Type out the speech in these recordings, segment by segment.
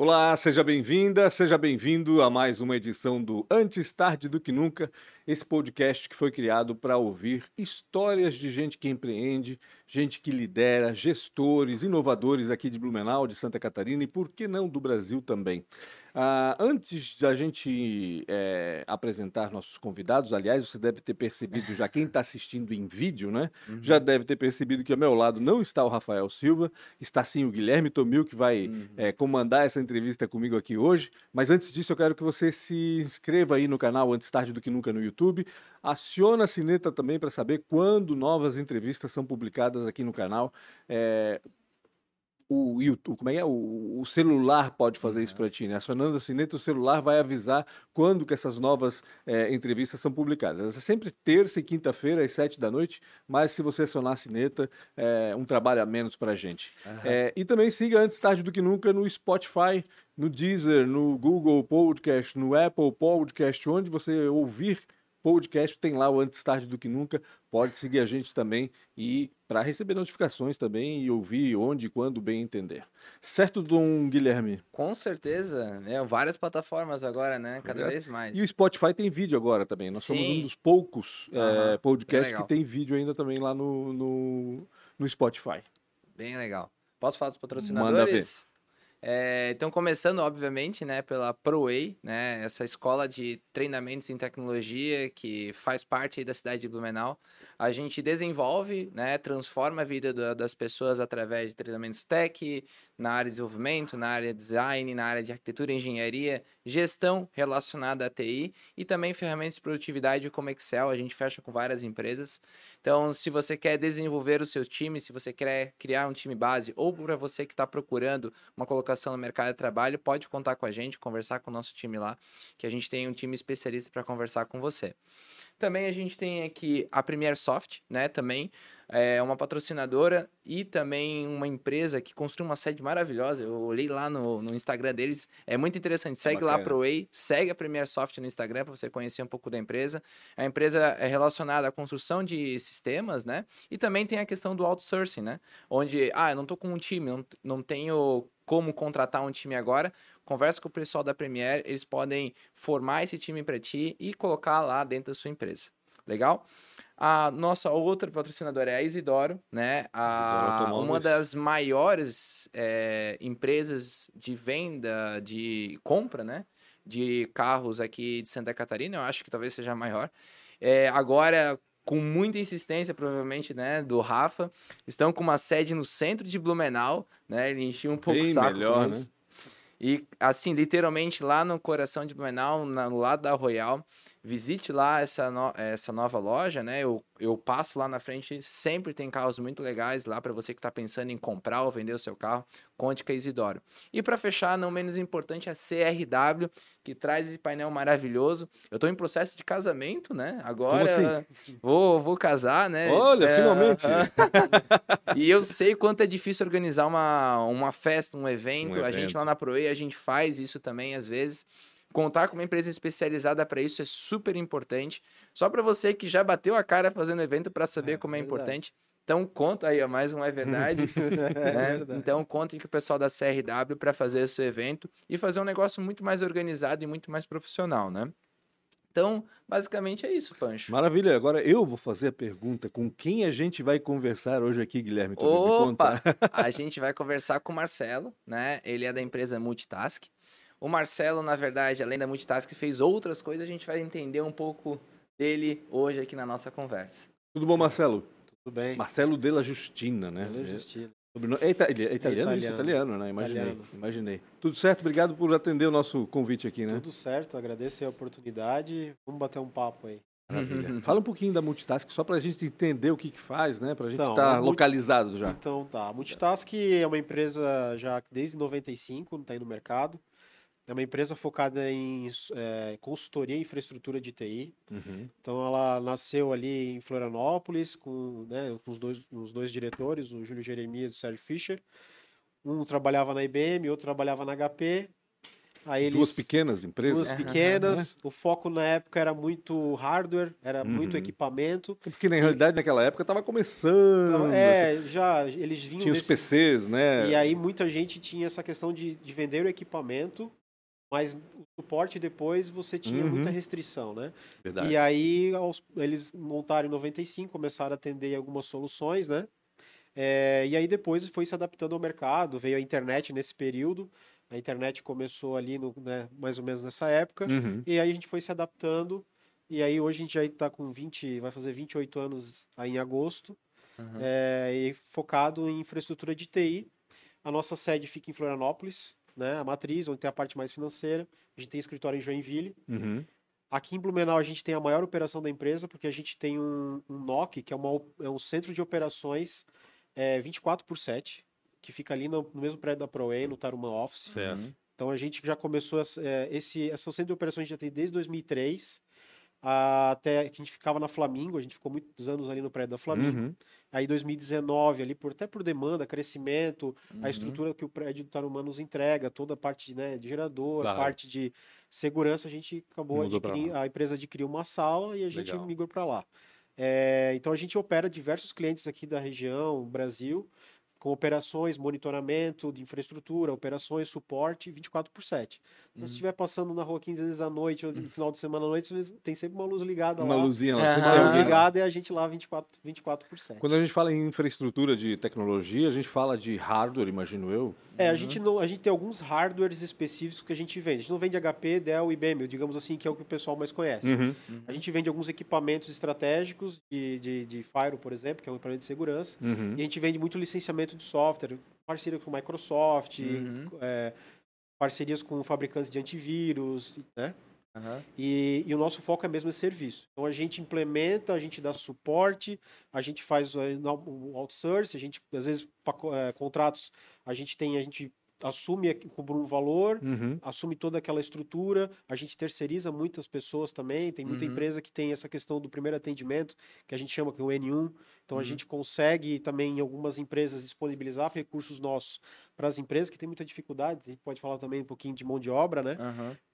Olá, seja bem-vinda, seja bem-vindo a mais uma edição do Antes Tarde do Que Nunca, esse podcast que foi criado para ouvir histórias de gente que empreende, gente que lidera, gestores, inovadores aqui de Blumenau, de Santa Catarina e, por que não, do Brasil também. Uh, antes da gente é, apresentar nossos convidados, aliás, você deve ter percebido já, quem está assistindo em vídeo, né? Uhum. Já deve ter percebido que ao meu lado não está o Rafael Silva, está sim o Guilherme Tomil, que vai uhum. é, comandar essa entrevista comigo aqui hoje. Mas antes disso, eu quero que você se inscreva aí no canal Antes Tarde do Que Nunca no YouTube. Aciona a sineta também para saber quando novas entrevistas são publicadas aqui no canal. É, o YouTube, como é que é? O, o celular pode fazer isso para ti, né? Acionando a sineta, o celular vai avisar quando que essas novas é, entrevistas são publicadas. É sempre terça e quinta-feira, às sete da noite, mas se você acionar a sineta, é um trabalho a menos para a gente. Uhum. É, e também siga antes tarde do que nunca no Spotify, no Deezer, no Google Podcast, no Apple Podcast, onde você ouvir podcast tem lá o Antes Tarde do Que Nunca. Pode seguir a gente também e para receber notificações também e ouvir onde e quando bem entender. Certo, Dom Guilherme? Com certeza. É, várias plataformas agora, né? Cada vez mais. E o Spotify tem vídeo agora também. Nós Sim. somos um dos poucos uhum. é, podcasts que tem vídeo ainda também lá no, no, no Spotify. Bem legal. Posso falar dos patrocinadores? Manda ver. É, então, começando, obviamente, né, pela ProWay, né, essa escola de treinamentos em tecnologia que faz parte da cidade de Blumenau a gente desenvolve, né, transforma a vida da, das pessoas através de treinamentos tech, na área de desenvolvimento, na área de design, na área de arquitetura engenharia, gestão relacionada à TI e também ferramentas de produtividade como Excel, a gente fecha com várias empresas. Então, se você quer desenvolver o seu time, se você quer criar um time base ou para você que está procurando uma colocação no mercado de trabalho, pode contar com a gente, conversar com o nosso time lá, que a gente tem um time especialista para conversar com você. Também a gente tem aqui a Premier Soft, né? Também é uma patrocinadora e também uma empresa que construiu uma sede maravilhosa. Eu olhei lá no, no Instagram deles, é muito interessante. Segue Bacana. lá pro Way, segue a Premier Soft no Instagram para você conhecer um pouco da empresa. A empresa é relacionada à construção de sistemas, né? E também tem a questão do outsourcing, né? Onde, ah, eu não tô com um time, não, não tenho como contratar um time agora, conversa com o pessoal da Premier, eles podem formar esse time para ti e colocar lá dentro da sua empresa. Legal? A nossa outra patrocinadora é a Isidoro, né? A, Isidoro uma das maiores é, empresas de venda, de compra, né? De carros aqui de Santa Catarina, eu acho que talvez seja a maior. É, agora, com muita insistência, provavelmente, né, do Rafa, estão com uma sede no centro de Blumenau, né? Ele encheu um pouco Bem o saco melhor, né? E, assim, literalmente lá no coração de Blumenau, no lado da Royal, visite lá essa, no, essa nova loja, né? Eu, eu passo lá na frente, sempre tem carros muito legais lá para você que está pensando em comprar ou vender o seu carro. Conte com a Isidoro. E para fechar, não menos importante, a CRW, que traz esse painel maravilhoso. Eu estou em processo de casamento, né? Agora assim? vou, vou casar, né? Olha, é... finalmente! e eu sei quanto é difícil organizar uma, uma festa, um evento. um evento. A gente lá na Proe, a gente faz isso também às vezes. Contar com uma empresa especializada para isso é super importante. Só para você que já bateu a cara fazendo evento para saber é, como é verdade. importante. Então conta aí, mais um é verdade. é né? verdade. Então contem com o pessoal da CRW para fazer esse evento e fazer um negócio muito mais organizado e muito mais profissional, né? Então, basicamente é isso, Pancho. Maravilha. Agora eu vou fazer a pergunta: com quem a gente vai conversar hoje aqui, Guilherme? Opa! a gente vai conversar com o Marcelo, né? Ele é da empresa Multitask. O Marcelo, na verdade, além da Multitask, fez outras coisas. A gente vai entender um pouco dele hoje aqui na nossa conversa. Tudo bom, Marcelo? Tudo bem. Marcelo Della Justina, né? Della Justina. É, é, italiano, é italiano, isso, italiano, né? Imaginei, italiano. imaginei. Tudo certo? Obrigado por atender o nosso convite aqui, né? Tudo certo, agradeço a oportunidade. Vamos bater um papo aí. Maravilha. Fala um pouquinho da Multitask, só para a gente entender o que, que faz, né? Para a gente estar então, tá localizado já. Então tá. A Multitask é uma empresa já desde 95, não está aí no mercado. É uma empresa focada em é, consultoria e infraestrutura de TI. Uhum. Então, ela nasceu ali em Florianópolis com, né, com os, dois, os dois diretores, o Júlio Jeremias e o Sérgio Fischer. Um trabalhava na IBM, outro trabalhava na HP. Aí eles, duas pequenas empresas? Duas pequenas. Uhum. O foco na época era muito hardware, era uhum. muito equipamento. Porque na realidade naquela época estava começando. É, assim. já eles vinham. Tinha desse... os PCs, né? E aí muita gente tinha essa questão de, de vender o equipamento, mas o suporte depois você tinha uhum. muita restrição, né? Verdade. E aí eles montaram em 95, começaram a atender algumas soluções, né? É, e aí depois foi se adaptando ao mercado, veio a internet nesse período. A internet começou ali, no, né, mais ou menos nessa época. Uhum. E aí a gente foi se adaptando. E aí hoje a gente já está com 20, vai fazer 28 anos aí em agosto. Uhum. É, e focado em infraestrutura de TI. A nossa sede fica em Florianópolis, né, a matriz, onde tem a parte mais financeira. A gente tem escritório em Joinville. Uhum. Aqui em Blumenau a gente tem a maior operação da empresa, porque a gente tem um, um NOC, que é, uma, é um centro de operações é, 24 por 7 que fica ali no, no mesmo prédio da ProWay, no Taruma Office. Certo. Então a gente já começou é, esse essa centro de operações a gente já tem desde 2003 até que a gente ficava na Flamingo, a gente ficou muitos anos ali no prédio da Flamingo. Uhum. Aí 2019 ali por até por demanda, crescimento, uhum. a estrutura que o prédio do Tarumã nos entrega, toda a parte né, de gerador, claro. parte de segurança, a gente acabou adquirindo, a empresa adquiriu uma sala e a gente Legal. migrou para lá. É, então a gente opera diversos clientes aqui da região, Brasil com operações, monitoramento de infraestrutura, operações, suporte 24 por 7. Então, se uhum. estiver passando na rua 15 vezes à noite ou no uhum. final de semana à noite, tem sempre uma luz ligada uma lá. Uma luzinha lá. Tem luz ligada e a gente lá 24, 24 por 7. Quando a gente fala em infraestrutura de tecnologia, a gente fala de hardware, imagino eu. É, a, gente não, a gente tem alguns hardwares específicos que a gente vende. A gente não vende HP, Dell, IBM, digamos assim, que é o que o pessoal mais conhece. Uhum. Uhum. A gente vende alguns equipamentos estratégicos de, de, de Fire, por exemplo, que é um equipamento de segurança. Uhum. E a gente vende muito licenciamento de software, parceria com Microsoft, uhum. é, parcerias com fabricantes de antivírus, né? Uhum. E, e, o nosso foco é mesmo esse serviço. Então a gente implementa, a gente dá suporte, a gente faz o outsource, a gente, às vezes, é, contratos, a gente tem, a gente assume por um valor, uhum. assume toda aquela estrutura, a gente terceiriza muitas pessoas também, tem muita uhum. empresa que tem essa questão do primeiro atendimento, que a gente chama que é o N1, então uhum. a gente consegue também em algumas empresas disponibilizar recursos nossos para as empresas que têm muita dificuldade, a gente pode falar também um pouquinho de mão de obra, né?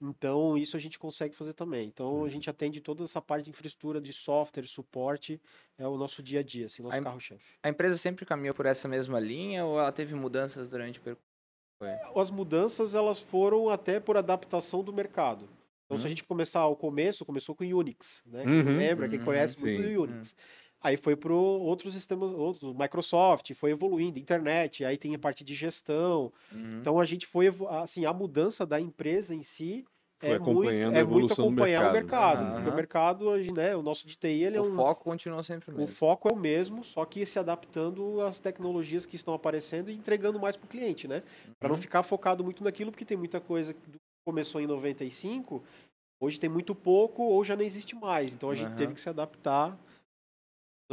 Então isso a gente consegue fazer também. Então a uhum. gente atende toda essa parte de infraestrutura, de software, suporte, é o nosso dia a dia, assim, nosso carro-chefe. A empresa sempre caminhou por essa mesma linha ou ela teve mudanças durante o percurso? Foi. As mudanças elas foram até por adaptação do mercado. Então, uhum. se a uhum. gente começar ao começo, começou com Unix, né? Quem uhum. lembra, quem uhum. conhece muito do Unix. Uhum. Aí foi para outros sistemas, outros, Microsoft, foi evoluindo, internet, aí tem a parte de gestão. Uhum. Então a gente foi, assim, a mudança da empresa em si é muito, é muito acompanhar o mercado, porque o mercado, né, o nosso de TI, ele é o é um... O foco continua sempre o mesmo. O foco é o mesmo, só que se adaptando às tecnologias que estão aparecendo e entregando mais para o cliente, né? Uhum. Para não ficar focado muito naquilo, porque tem muita coisa que começou em 95, hoje tem muito pouco ou já não existe mais. Então a gente uhum. teve que se adaptar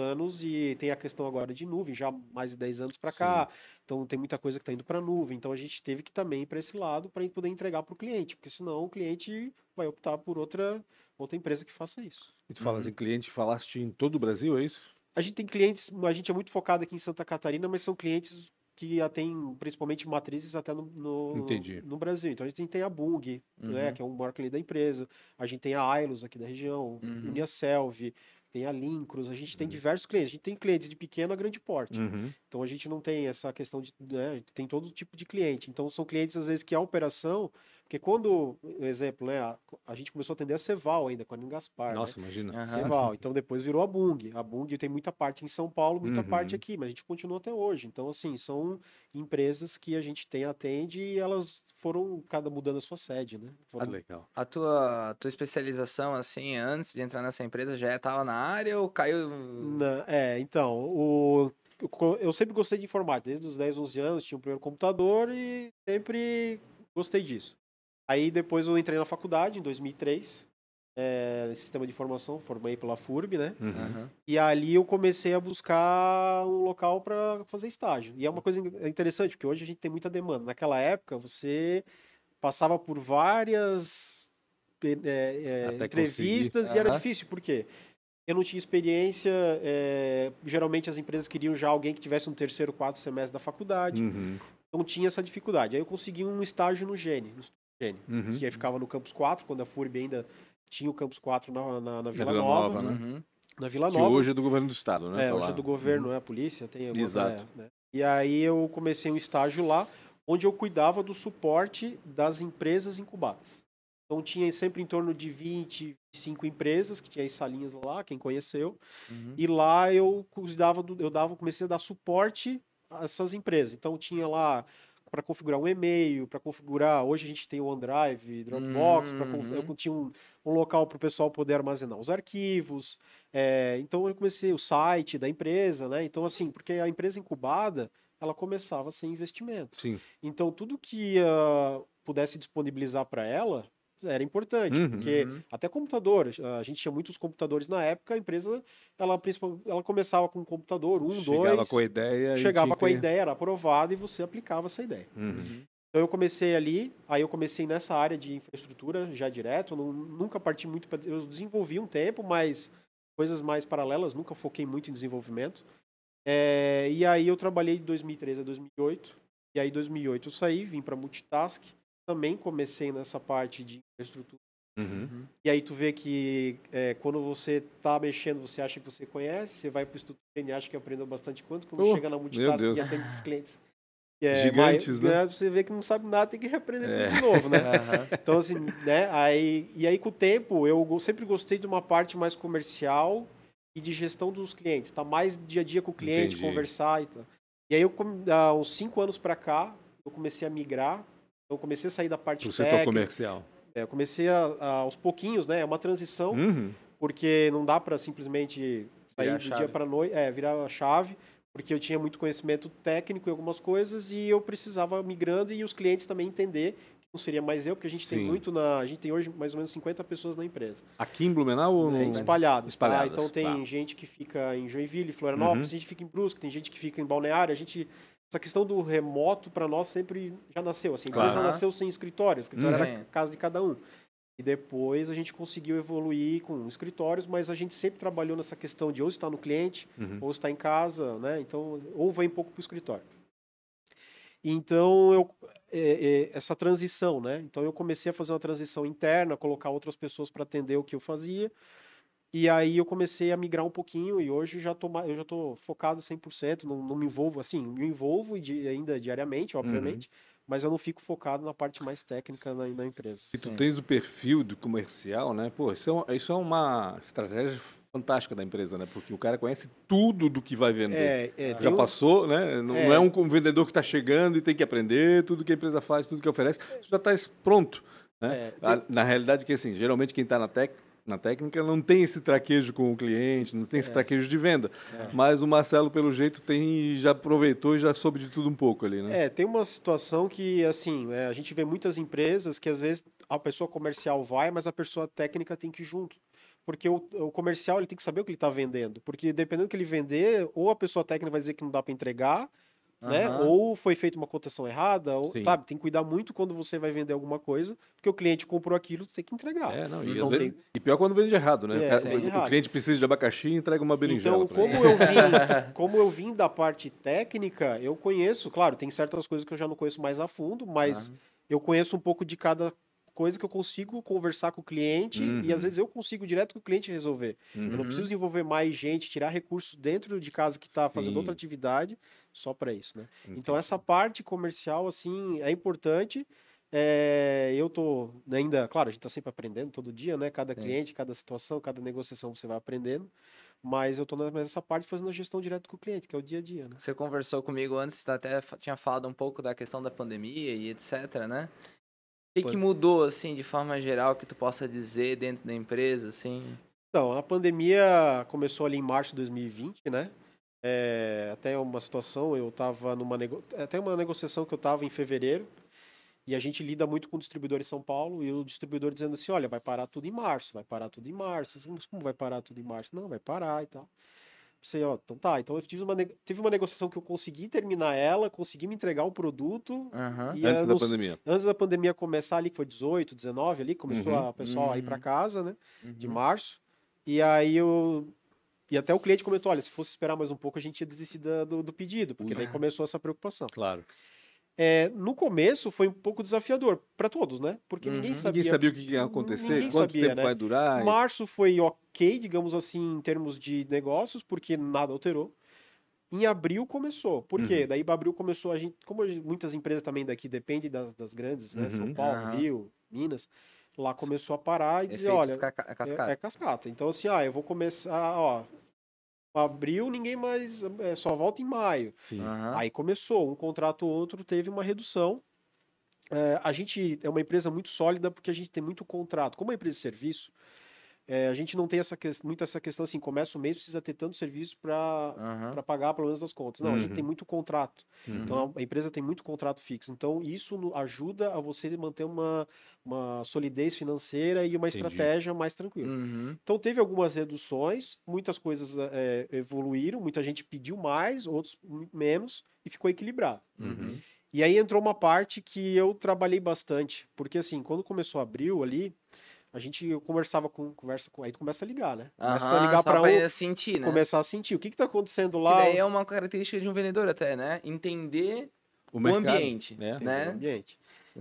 anos e tem a questão agora de nuvem, já mais de 10 anos para cá. Então tem muita coisa que está indo para nuvem. Então a gente teve que também ir para esse lado para poder entregar para o cliente, porque senão o cliente vai optar por outra outra empresa que faça isso. E tu falas uhum. em cliente, falaste em todo o Brasil, é isso? A gente tem clientes, a gente é muito focado aqui em Santa Catarina, mas são clientes que têm principalmente matrizes até no, no, no, Brasil. Então a gente tem a Bung, né, uhum. né, que é um maior cliente da empresa. A gente tem a Ailos aqui da região, uhum. Uniaselv, tem a Lincros, a gente tem uhum. diversos clientes. A gente tem clientes de pequeno a grande porte. Uhum. Então a gente não tem essa questão de. Né, tem todo tipo de cliente. Então são clientes, às vezes, que a operação. Porque quando, exemplo, né, a, a gente começou a atender a Ceval ainda, com a Gaspar. Nossa, né? imagina. Uhum. Ceval. Então depois virou a Bung. A Bung tem muita parte em São Paulo, muita parte uhum. aqui, mas a gente continua até hoje. Então, assim, são empresas que a gente tem, atende e elas foram cada mudando a sua sede, né? Foram... Ah, legal. A tua, a tua especialização, assim, antes de entrar nessa empresa, já estava na área ou caiu? Na, é, então, o, eu sempre gostei de informática, desde os 10, 11 anos, tinha o um primeiro computador e sempre gostei disso. Aí depois eu entrei na faculdade, em 2003, é, sistema de informação, formei pela FURB, né? Uhum. E ali eu comecei a buscar um local para fazer estágio. E é uma coisa interessante, porque hoje a gente tem muita demanda. Naquela época, você passava por várias é, é, entrevistas conseguir. e era uhum. difícil. Por quê? Eu não tinha experiência, é, geralmente as empresas queriam já alguém que tivesse um terceiro, quarto semestre da faculdade. Uhum. Então tinha essa dificuldade. Aí eu consegui um estágio no Gene, no uhum. que ficava no Campus 4, quando a FURB ainda tinha o Campus 4 na, na, na Vila, Vila Nova. Nova né? Uhum. Na Vila Nova. Que hoje é do governo do estado, né? É, tá hoje lá. é do governo, uhum. é a polícia, tem Exato. É, né? E aí eu comecei um estágio lá, onde eu cuidava do suporte das empresas incubadas. Então tinha sempre em torno de 20, 25 empresas, que tinha as salinhas lá, quem conheceu. Uhum. E lá eu cuidava do, eu dava, comecei a dar suporte a essas empresas. Então tinha lá para configurar um e-mail, para configurar. Hoje a gente tem o OneDrive, Dropbox, uhum. eu tinha um, um local para o pessoal poder armazenar os arquivos. É, então eu comecei o site da empresa, né? Então, assim, porque a empresa incubada ela começava sem investimento. Sim. Então tudo que uh, pudesse disponibilizar para ela era importante, uhum, porque uhum. até computador, a gente tinha muitos computadores na época, a empresa ela, ela começava com um computador, um, chegava dois. Chegava com a ideia. Chegava com a ideia, era aprovada e você aplicava essa ideia. Uhum. Então eu comecei ali, aí eu comecei nessa área de infraestrutura já direto, não, nunca parti muito, pra, eu desenvolvi um tempo, mas coisas mais paralelas, nunca foquei muito em desenvolvimento. É, e aí eu trabalhei de 2013 a 2008, e aí em 2008 eu saí, vim para Multitask, também comecei nessa parte de infraestrutura. Uhum. uhum. E aí tu vê que é, quando você tá mexendo, você acha que você conhece, você vai para o Instituto e acha que aprendeu bastante quanto, quando oh, chega na multitask e atende esses clientes. É, Gigantes, né? Você vê que não sabe nada, tem que reaprender é. tudo de novo, né? Uhum. Então, assim, né? Aí, e aí, com o tempo, eu sempre gostei de uma parte mais comercial e de gestão dos clientes. Tá mais dia a dia com o cliente, Entendi. conversar e tal. E aí, eu, há uns cinco anos para cá, eu comecei a migrar então, eu comecei a sair da parte técnica. setor comercial. É, eu comecei a, a, aos pouquinhos, né? É uma transição, uhum. porque não dá para simplesmente sair do dia para noite, é, virar a chave, porque eu tinha muito conhecimento técnico em algumas coisas e eu precisava migrando e os clientes também entender que não seria mais eu, porque a gente Sim. tem muito na, a gente tem hoje mais ou menos 50 pessoas na empresa. Aqui em Blumenau ou no... espalhados, espalhados. Tá? Então tem tá. gente que fica em Joinville, Florianópolis, uhum. gente que fica em Brusque, tem gente que fica em Balneário, a gente essa questão do remoto para nós sempre já nasceu. Assim, a empresa claro. nasceu sem escritório, o escritório uhum. era a casa de cada um. E depois a gente conseguiu evoluir com escritórios, mas a gente sempre trabalhou nessa questão de ou estar no cliente, uhum. ou estar em casa, né? Então, ou vai um pouco para o escritório. Então, eu, é, é, essa transição, né? Então, eu comecei a fazer uma transição interna, colocar outras pessoas para atender o que eu fazia. E aí eu comecei a migrar um pouquinho e hoje já tô, eu já tô focado 100%, não, não me envolvo, assim, me envolvo ainda diariamente, obviamente, uhum. mas eu não fico focado na parte mais técnica na, na empresa. Se tu tens o perfil do comercial, né, pô, isso é, isso é uma estratégia fantástica da empresa, né? Porque o cara conhece tudo do que vai vender. É, é, Já passou, né? Não é, não é um vendedor que está chegando e tem que aprender tudo que a empresa faz, tudo que oferece. já está pronto. Né? É, tem... Na realidade, que assim, geralmente quem está na técnica na técnica não tem esse traquejo com o cliente, não tem esse é. traquejo de venda. É. Mas o Marcelo, pelo jeito, tem já aproveitou e já soube de tudo um pouco ali, né? É, tem uma situação que, assim, é, a gente vê muitas empresas que às vezes a pessoa comercial vai, mas a pessoa técnica tem que ir junto. Porque o, o comercial ele tem que saber o que ele está vendendo. Porque dependendo do que ele vender, ou a pessoa técnica vai dizer que não dá para entregar, né? Ou foi feita uma cotação errada, ou, sabe? Tem que cuidar muito quando você vai vender alguma coisa, porque o cliente comprou aquilo, você tem que entregar. É, não, e, não tem... e pior quando vende errado, né? É, o, errado. cliente precisa de abacaxi e entrega uma berinjela. Então, como eu, vim, como eu vim da parte técnica, eu conheço, claro, tem certas coisas que eu já não conheço mais a fundo, mas eu conheço um pouco de cada coisa que eu consigo conversar com o cliente uhum. e às uhum. vezes eu consigo direto com o cliente resolver. Uhum. Eu não uhum. preciso envolver mais gente, tirar recursos dentro de casa que está fazendo outra atividade só para isso, né? Entendi. Então essa parte comercial assim é importante. É, eu tô ainda, claro, a gente está sempre aprendendo todo dia, né? Cada Sim. cliente, cada situação, cada negociação você vai aprendendo. Mas eu estou nessa parte fazendo a gestão direto com o cliente, que é o dia a dia, né? Você conversou comigo antes, até tinha falado um pouco da questão da pandemia e etc, né? O que, que mudou, assim, de forma geral, que tu possa dizer dentro da empresa, assim? Então, a pandemia começou ali em março de 2020, né? É, até uma situação, eu estava numa nego... até uma negociação que eu estava em fevereiro e a gente lida muito com o distribuidor em São Paulo e o distribuidor dizendo assim, olha, vai parar tudo em março, vai parar tudo em março. Como vai parar tudo em março? Não, vai parar e tal. Pensei, ó, então tá, então eu tive uma, tive uma negociação que eu consegui terminar ela, consegui me entregar o produto. Uhum. E antes da pandemia. Antes da pandemia começar ali, que foi 18, 19 ali, começou uhum. a pessoal uhum. a ir para casa, né? De uhum. março. E aí eu. E até o cliente comentou: olha, se fosse esperar mais um pouco, a gente ia desistir do, do pedido, porque daí começou essa preocupação. Claro. É, no começo foi um pouco desafiador para todos, né? Porque uhum. ninguém sabia. Ninguém sabia o que ia acontecer, ninguém quanto sabia, tempo né? vai durar. Março foi ok, digamos assim, em termos de negócios, porque nada alterou. Em abril começou. Por quê? Uhum. Daí abril começou a gente, como muitas empresas também daqui dependem das, das grandes, né? Uhum. São Paulo, uhum. Rio, Minas. Lá começou a parar e dizer, olha, ca é cascata. É, é cascata. Então assim, ah, eu vou começar, ó, abril ninguém mais é, só volta em maio. Sim. Aí começou um contrato ou outro teve uma redução. É, a gente é uma empresa muito sólida porque a gente tem muito contrato. Como é uma empresa de serviço, é, a gente não tem essa muito essa questão assim, começa o mês, precisa ter tanto serviço para uhum. pagar pelo menos as contas. Não, uhum. a gente tem uhum. muito contrato. Uhum. Então a empresa tem muito contrato fixo. Então isso ajuda a você manter uma, uma solidez financeira e uma Entendi. estratégia mais tranquila. Uhum. Então teve algumas reduções, muitas coisas é, evoluíram, muita gente pediu mais, outros menos, e ficou equilibrado. Uhum. E aí entrou uma parte que eu trabalhei bastante, porque assim, quando começou abril ali, a gente conversava com, conversa com, aí tu começa a ligar, né? Começa Aham, a ligar para um, sentir, né? Começar a sentir. O que que tá acontecendo lá? Que daí é uma característica de um vendedor até, né? Entender o, o ambiente, né? né? O ambiente.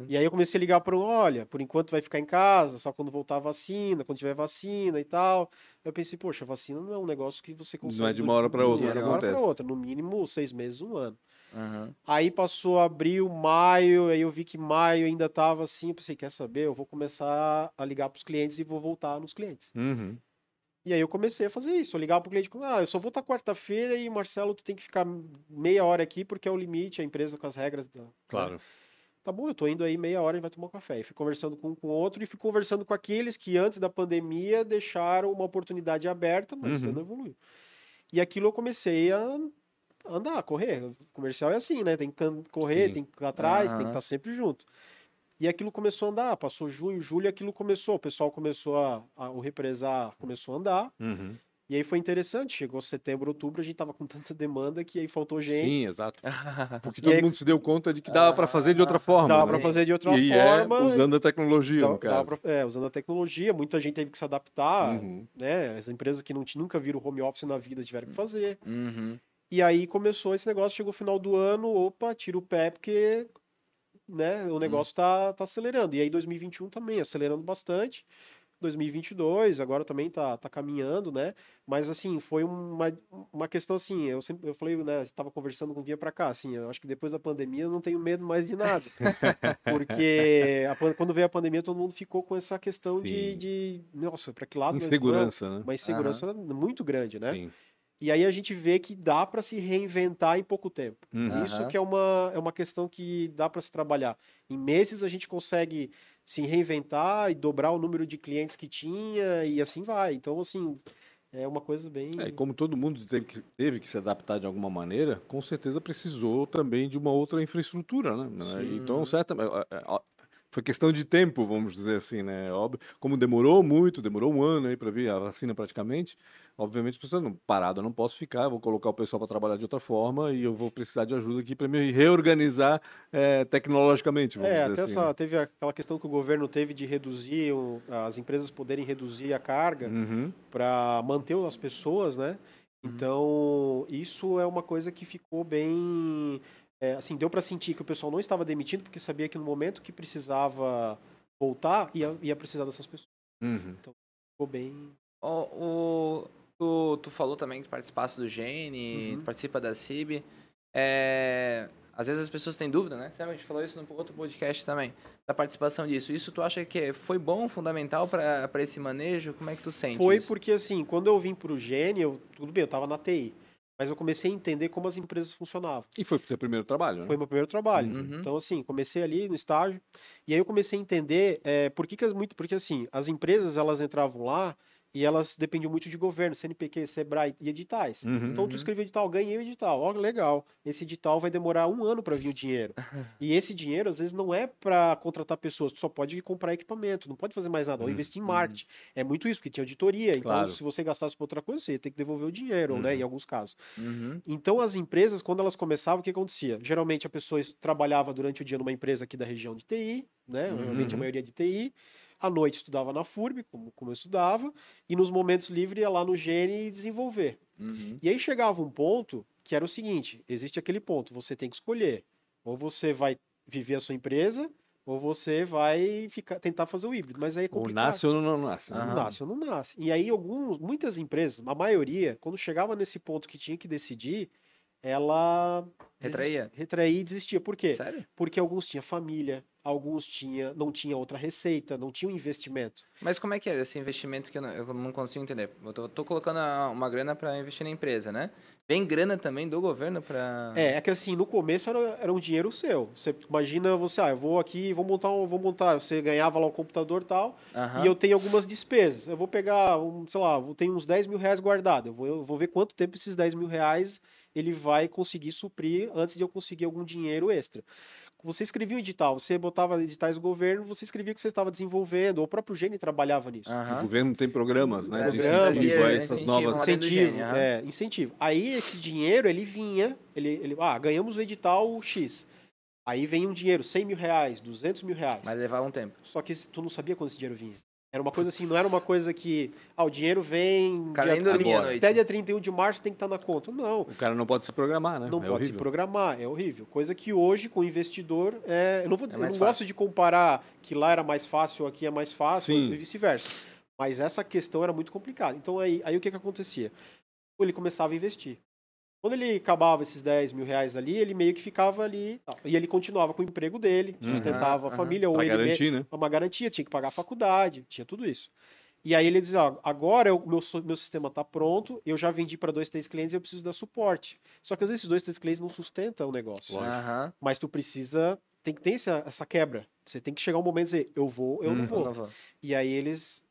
E aí eu comecei a ligar para um, olha, por enquanto vai ficar em casa, só quando voltar a vacina, quando tiver vacina e tal. Eu pensei, poxa, vacina não é um negócio que você consegue... Não é de uma hora para outra, Não é de uma hora para outra, no mínimo seis meses, um ano. Uhum. Aí passou abril, maio, aí eu vi que maio ainda tava assim, eu pensei, quer saber? Eu vou começar a ligar para os clientes e vou voltar nos clientes. Uhum. E aí eu comecei a fazer isso, eu ligava pro cliente, ah, eu só vou estar quarta-feira e Marcelo, tu tem que ficar meia hora aqui porque é o limite, a empresa com as regras. Da, claro. Né? Tá bom, eu tô indo aí meia hora e vai tomar um café. E fui conversando com um com outro e fui conversando com aqueles que antes da pandemia deixaram uma oportunidade aberta, mas uhum. não evoluiu. E aquilo eu comecei a andar, correr. O comercial é assim, né? Tem que correr, Sim. tem que ir atrás, uhum. tem que estar sempre junto. E aquilo começou a andar, passou junho, julho, aquilo começou, o pessoal começou a, a o represar começou a andar. Uhum. E aí foi interessante, chegou setembro, outubro, a gente tava com tanta demanda que aí faltou gente. Sim, exato. Porque todo aí... mundo se deu conta de que dava para fazer de outra forma. Dava né? para fazer de outra e é forma. É usando a tecnologia, dava, no caso. Pra, é, usando a tecnologia, muita gente teve que se adaptar, uhum. né? As empresas que não, nunca viram home office na vida tiveram que fazer. Uhum. E aí começou esse negócio, chegou o final do ano, opa, tira o pé, porque né, o hum. negócio está tá acelerando. E aí 2021 também, acelerando bastante. 2022 agora também tá, tá caminhando, né? Mas assim, foi uma, uma questão assim, eu sempre eu falei, né, tava conversando com o Via para cá, assim, eu acho que depois da pandemia eu não tenho medo mais de nada. porque a, quando veio a pandemia todo mundo ficou com essa questão de, de, nossa, para que lado insegurança, né? Uma insegurança uhum. muito grande, né? Sim. E aí a gente vê que dá para se reinventar em pouco tempo. Uhum. Isso que é uma, é uma questão que dá para se trabalhar. Em meses a gente consegue se reinventar e dobrar o número de clientes que tinha e assim vai. Então, assim, é uma coisa bem. É, como todo mundo teve que, teve que se adaptar de alguma maneira, com certeza precisou também de uma outra infraestrutura, né? Sim. Então, certamente. Foi questão de tempo, vamos dizer assim, né? Óbvio, como demorou muito, demorou um ano aí para vir a vacina praticamente, obviamente, precisando parado, eu não posso ficar, vou colocar o pessoal para trabalhar de outra forma e eu vou precisar de ajuda aqui para me reorganizar é, tecnologicamente. Vamos é, dizer até assim, essa, né? teve aquela questão que o governo teve de reduzir, o, as empresas poderem reduzir a carga uhum. para manter as pessoas, né? Uhum. Então, isso é uma coisa que ficou bem é, assim, deu para sentir que o pessoal não estava demitindo porque sabia que no momento que precisava voltar, ia, ia precisar dessas pessoas. Uhum. Então, ficou bem... O, o, tu, tu falou também que participasse do Gene, uhum. participa da CIB. É, às vezes as pessoas têm dúvida, né? Sabe, a gente falou isso no outro podcast também, da participação disso. Isso tu acha que foi bom, fundamental para esse manejo? Como é que tu sente Foi isso? porque, assim, quando eu vim para o Gene, eu, tudo bem, eu estava na TI mas eu comecei a entender como as empresas funcionavam. E foi o teu primeiro trabalho, né? Foi meu primeiro trabalho. Uhum. Então, assim, comecei ali no estágio, e aí eu comecei a entender é, por que, que as muito. Porque assim, as empresas elas entravam lá e elas dependiam muito de governo, CNPq, Sebrae e editais. Uhum, então tu escreveu edital, ganhei o edital. Ó, legal. Esse edital vai demorar um ano para vir o dinheiro. e esse dinheiro, às vezes, não é para contratar pessoas, tu só pode comprar equipamento, não pode fazer mais nada, ou uhum, investir em marketing. Uhum. É muito isso, porque tinha auditoria. Então, claro. se você gastasse por outra coisa, você ia ter que devolver o dinheiro, né? Em uhum. alguns casos. Uhum. Então, as empresas, quando elas começavam, o que acontecia? Geralmente a pessoa trabalhava durante o dia numa empresa aqui da região de TI, né? Normalmente a maioria de TI à noite estudava na FURB, como, como eu estudava, e nos momentos livres ia lá no Gene e desenvolver. Uhum. E aí chegava um ponto que era o seguinte: existe aquele ponto, você tem que escolher Ou você vai viver a sua empresa, ou você vai ficar, tentar fazer o híbrido. Mas aí é complicado. Ou nasce ou não nasce. Não nasce ou não nasce. E aí, alguns, muitas empresas, a maioria, quando chegava nesse ponto que tinha que decidir, ela retraía, retraía e desistia. Por quê? Sério? Porque alguns tinham família, alguns tinha, não tinha outra receita, não tinha um investimento. Mas como é que era esse investimento que eu não, eu não consigo entender? Eu tô, tô colocando uma grana para investir na empresa, né? Vem grana também do governo para É, é que assim, no começo era, era um dinheiro seu. Você imagina você, ah, eu vou aqui, vou montar, um, vou montar, você ganhava lá um computador e tal, Aham. e eu tenho algumas despesas. Eu vou pegar, um, sei lá, eu tenho uns 10 mil reais guardados. Eu vou, eu vou ver quanto tempo esses 10 mil reais ele vai conseguir suprir antes de eu conseguir algum dinheiro extra. Você escrevia um edital, você botava editais do governo, você escrevia que você estava desenvolvendo, ou o próprio Gene trabalhava nisso. O governo tem programas, né? de Programas, incentivo a né, essas incentivo, novas. Incentivo, é, incentivo. Aí esse dinheiro, ele vinha, ele, ele, ah, ganhamos o edital X. Aí vem um dinheiro, 100 mil reais, 200 mil reais. Mas levava um tempo. Só que tu não sabia quando esse dinheiro vinha. Era uma coisa assim, não era uma coisa que, ah, o dinheiro vem... O cara nem dormia à noite. Até dia 31 de março tem que estar na conta. Não, O cara não pode se programar, né? não É pode se horrível. programar, é horrível. Coisa que hoje, com o investidor, é... eu não, vou dizer, eu não fácil. gosto de comparar que lá era mais fácil, aqui é mais fácil, Sim. e vice-versa. Mas essa questão era muito complicada. Então aí, aí o que, que acontecia? Ele começava a investir. Quando ele acabava esses 10 mil reais ali, ele meio que ficava ali. E ele continuava com o emprego dele, Uhum. sustentava a Aham. família, ou Pra ele mesmo garantir, né? uma garantia, tinha que pagar a faculdade, tinha tudo isso. E aí ele dizia, ó, agora o meu, meu sistema está pronto, eu já vendi para dois, três clientes e eu preciso dar suporte. Só que às vezes esses dois, três clientes não sustentam o negócio. Aham. Mas tu precisa, tem que ter essa, essa quebra. Você tem que chegar um momento e dizer, eu vou, eu Uhum. não Eu vou. não vou. E aí eles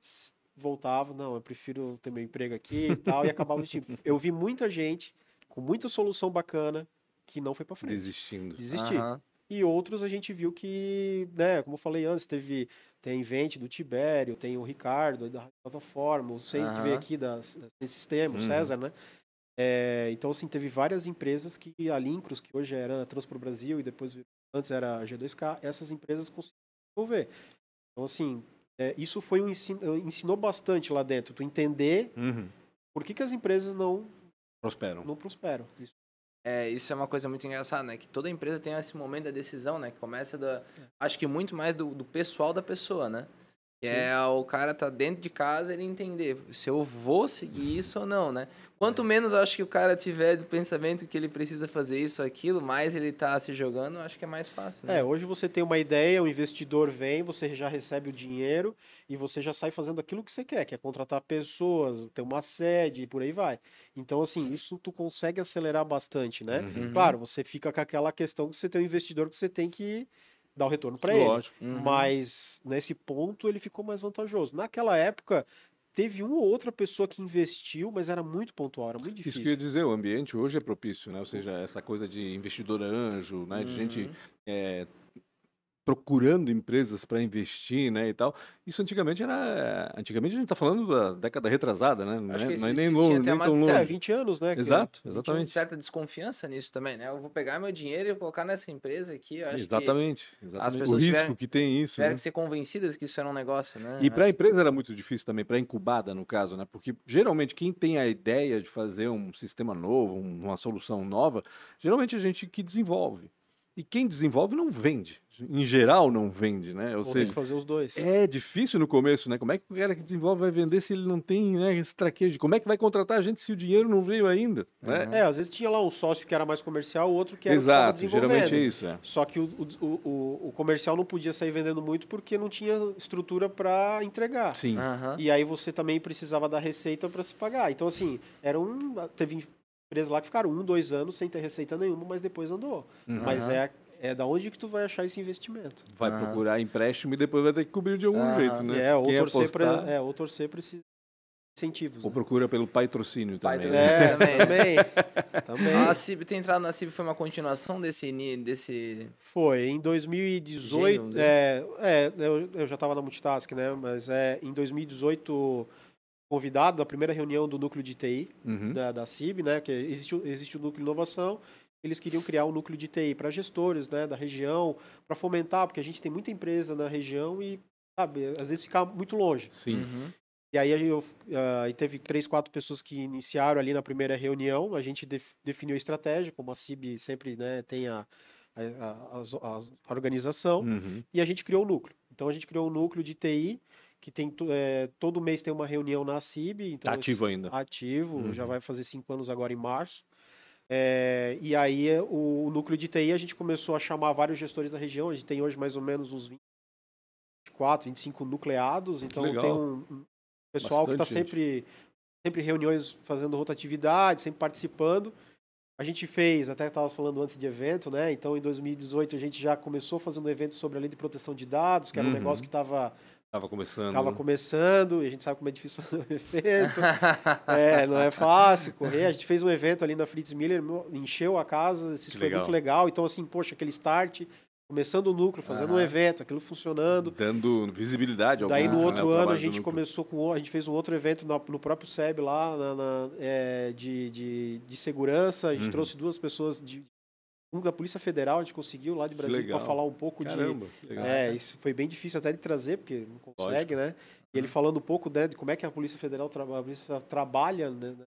voltavam, não, eu prefiro ter meu emprego aqui e tal, e acabavam tipo. Eu vi muita gente com muita solução bacana que não foi para frente. Desistindo. Desistir. Aham. E outros a gente viu que, né, como eu falei antes, teve tem a Invente do Tibério, tem o Ricardo da plataforma, o Seis que veio aqui da, desse sistema, o Uhum. César, né? É, então, assim, teve várias empresas que a Lincros, que hoje era a Transpro Brasil e depois antes era a G2K, essas empresas conseguiram desenvolver. Então, assim, é, isso foi um ensino, ensinou bastante lá dentro, tu entender Uhum. por que, que as empresas não, Prosperam. não prosperam. Isso. É, isso é uma coisa muito engraçada, né? Que toda empresa tem esse momento da decisão, né? Que começa da. Acho que muito mais do, do pessoal da pessoa, né? É o cara tá dentro de casa ele entender se eu vou seguir isso ou não, né? Quanto menos eu acho que o cara tiver do pensamento que ele precisa fazer isso ou aquilo, mais ele tá se jogando, eu acho que é mais fácil, né? É, hoje você tem uma ideia, o investidor vem, você já recebe o dinheiro e você já sai fazendo aquilo que você quer, que é contratar pessoas, ter uma sede e por aí vai. Então, assim, isso tu consegue acelerar bastante, né? Uhum. Claro, você fica com aquela questão que você tem um investidor que você tem que dar o retorno para ele. Lógico. Uhum. Mas nesse ponto ele ficou mais vantajoso. Naquela época, teve uma ou outra pessoa que investiu, mas era muito pontual, era muito Isso difícil. que eu ia dizer, o ambiente hoje é propício, né? Ou seja, essa coisa de investidor anjo, né? De gente Uhum. é, procurando empresas para investir, né? E tal. Isso antigamente era. Antigamente a gente está falando da década retrasada, né? Não Acho é, que não é nem, longe, até nem mais- tão é, É, longe. 20 anos, né? Exato, Tem exatamente. certa desconfiança nisso também, né? Eu vou pegar meu dinheiro e colocar nessa empresa aqui, eu acho que Exatamente, exatamente. O pessoas risco tiveram- que tem isso. tiveram né? que ser convencidas que isso era um negócio, né? E para a empresa era muito difícil também, para a incubada, no caso, né? Porque geralmente quem tem a ideia de fazer um sistema novo, um- uma solução nova, geralmente é gente que desenvolve. E quem desenvolve não vende. Em geral, não vende, né? Ou Vão ter seja, que fazer os dois. é difícil no começo, né? Como é que o cara que desenvolve vai vender se ele não tem né, esse traquejo? Como é que vai contratar a gente se o dinheiro não veio ainda? Né? É, às vezes tinha lá um sócio que era mais comercial, o outro que era o que tava Exato, geralmente é isso. É. Só que o, o, o, o comercial não podia sair vendendo muito porque não tinha estrutura para entregar. Sim. Aham. E aí você também precisava da receita para se pagar. Então, assim, era um. Teve empresas lá que ficaram um, dois anos sem ter receita nenhuma, mas depois andou. Uhum. Mas é, é da onde que tu vai achar esse investimento. Vai Aham. procurar empréstimo e depois vai ter que cobrir de algum Aham. jeito, né? é, ou Quem torcer, apostar, pra, é, ou torcer para esses incentivos. Ou né? procura pelo patrocínio também. Patrocínio. né? É, Também. também. também. A CIB ter entrado na CIB foi uma continuação desse, ni- desse Foi, em Gênio, 2018, vamos dizer. é, é, eu, eu já estava na Multitask, né, mas é, em 2018, convidado da primeira reunião do núcleo de TI Uhum. da, da CIB, né, que existe, o- existe o núcleo de inovação, eles queriam criar um núcleo de TI para gestores, né, da região, para fomentar, porque a gente tem muita empresa na região e, sabe, às vezes fica muito longe. Sim. Uhum. E aí eu, aí teve três, quatro pessoas que iniciaram ali na primeira reunião. A gente def- definiu a estratégia, como a CIB sempre né, tem a, a, a, a organização, uhum. e a gente criou o núcleo. Então a gente criou um núcleo de TI que tem é, todo mês tem uma reunião na CIB. Então, tá ativo ainda. Ativo, uhum. já vai fazer cinco anos agora em março. É, e aí o, o, núcleo de TI a gente começou a chamar vários gestores da região. A gente tem hoje mais ou menos uns 24, 25 nucleados. Então tem um, um pessoal Bastante que está sempre, sempre reuniões fazendo rotatividade, sempre participando. A gente fez, até estava falando antes de evento, né? Então, em 2018, a gente já começou fazendo um evento sobre a lei de proteção de dados, que era uhum. um negócio que estava Tava começando. Tava começando, e a gente sabe como é difícil fazer um evento. é, não é fácil correr. A gente fez um evento ali na Fritz Miller, encheu a casa, isso foi legal. muito legal. Então, assim, poxa, aquele start, começando o núcleo, fazendo um evento, aquilo funcionando. Dando visibilidade ao Daí no outro né, ano a gente começou com. A gente fez um outro evento no próprio SEB lá, na, na é, de, de, de, segurança. A gente uhum. trouxe duas pessoas de da Polícia Federal, a gente conseguiu lá de Brasília para falar um pouco Caramba, de. Legal. É, isso foi bem difícil até de trazer, porque não consegue, Lógico. né? E ele uhum. falando um pouco né, de como é que a Polícia Federal tra a polícia trabalha né, na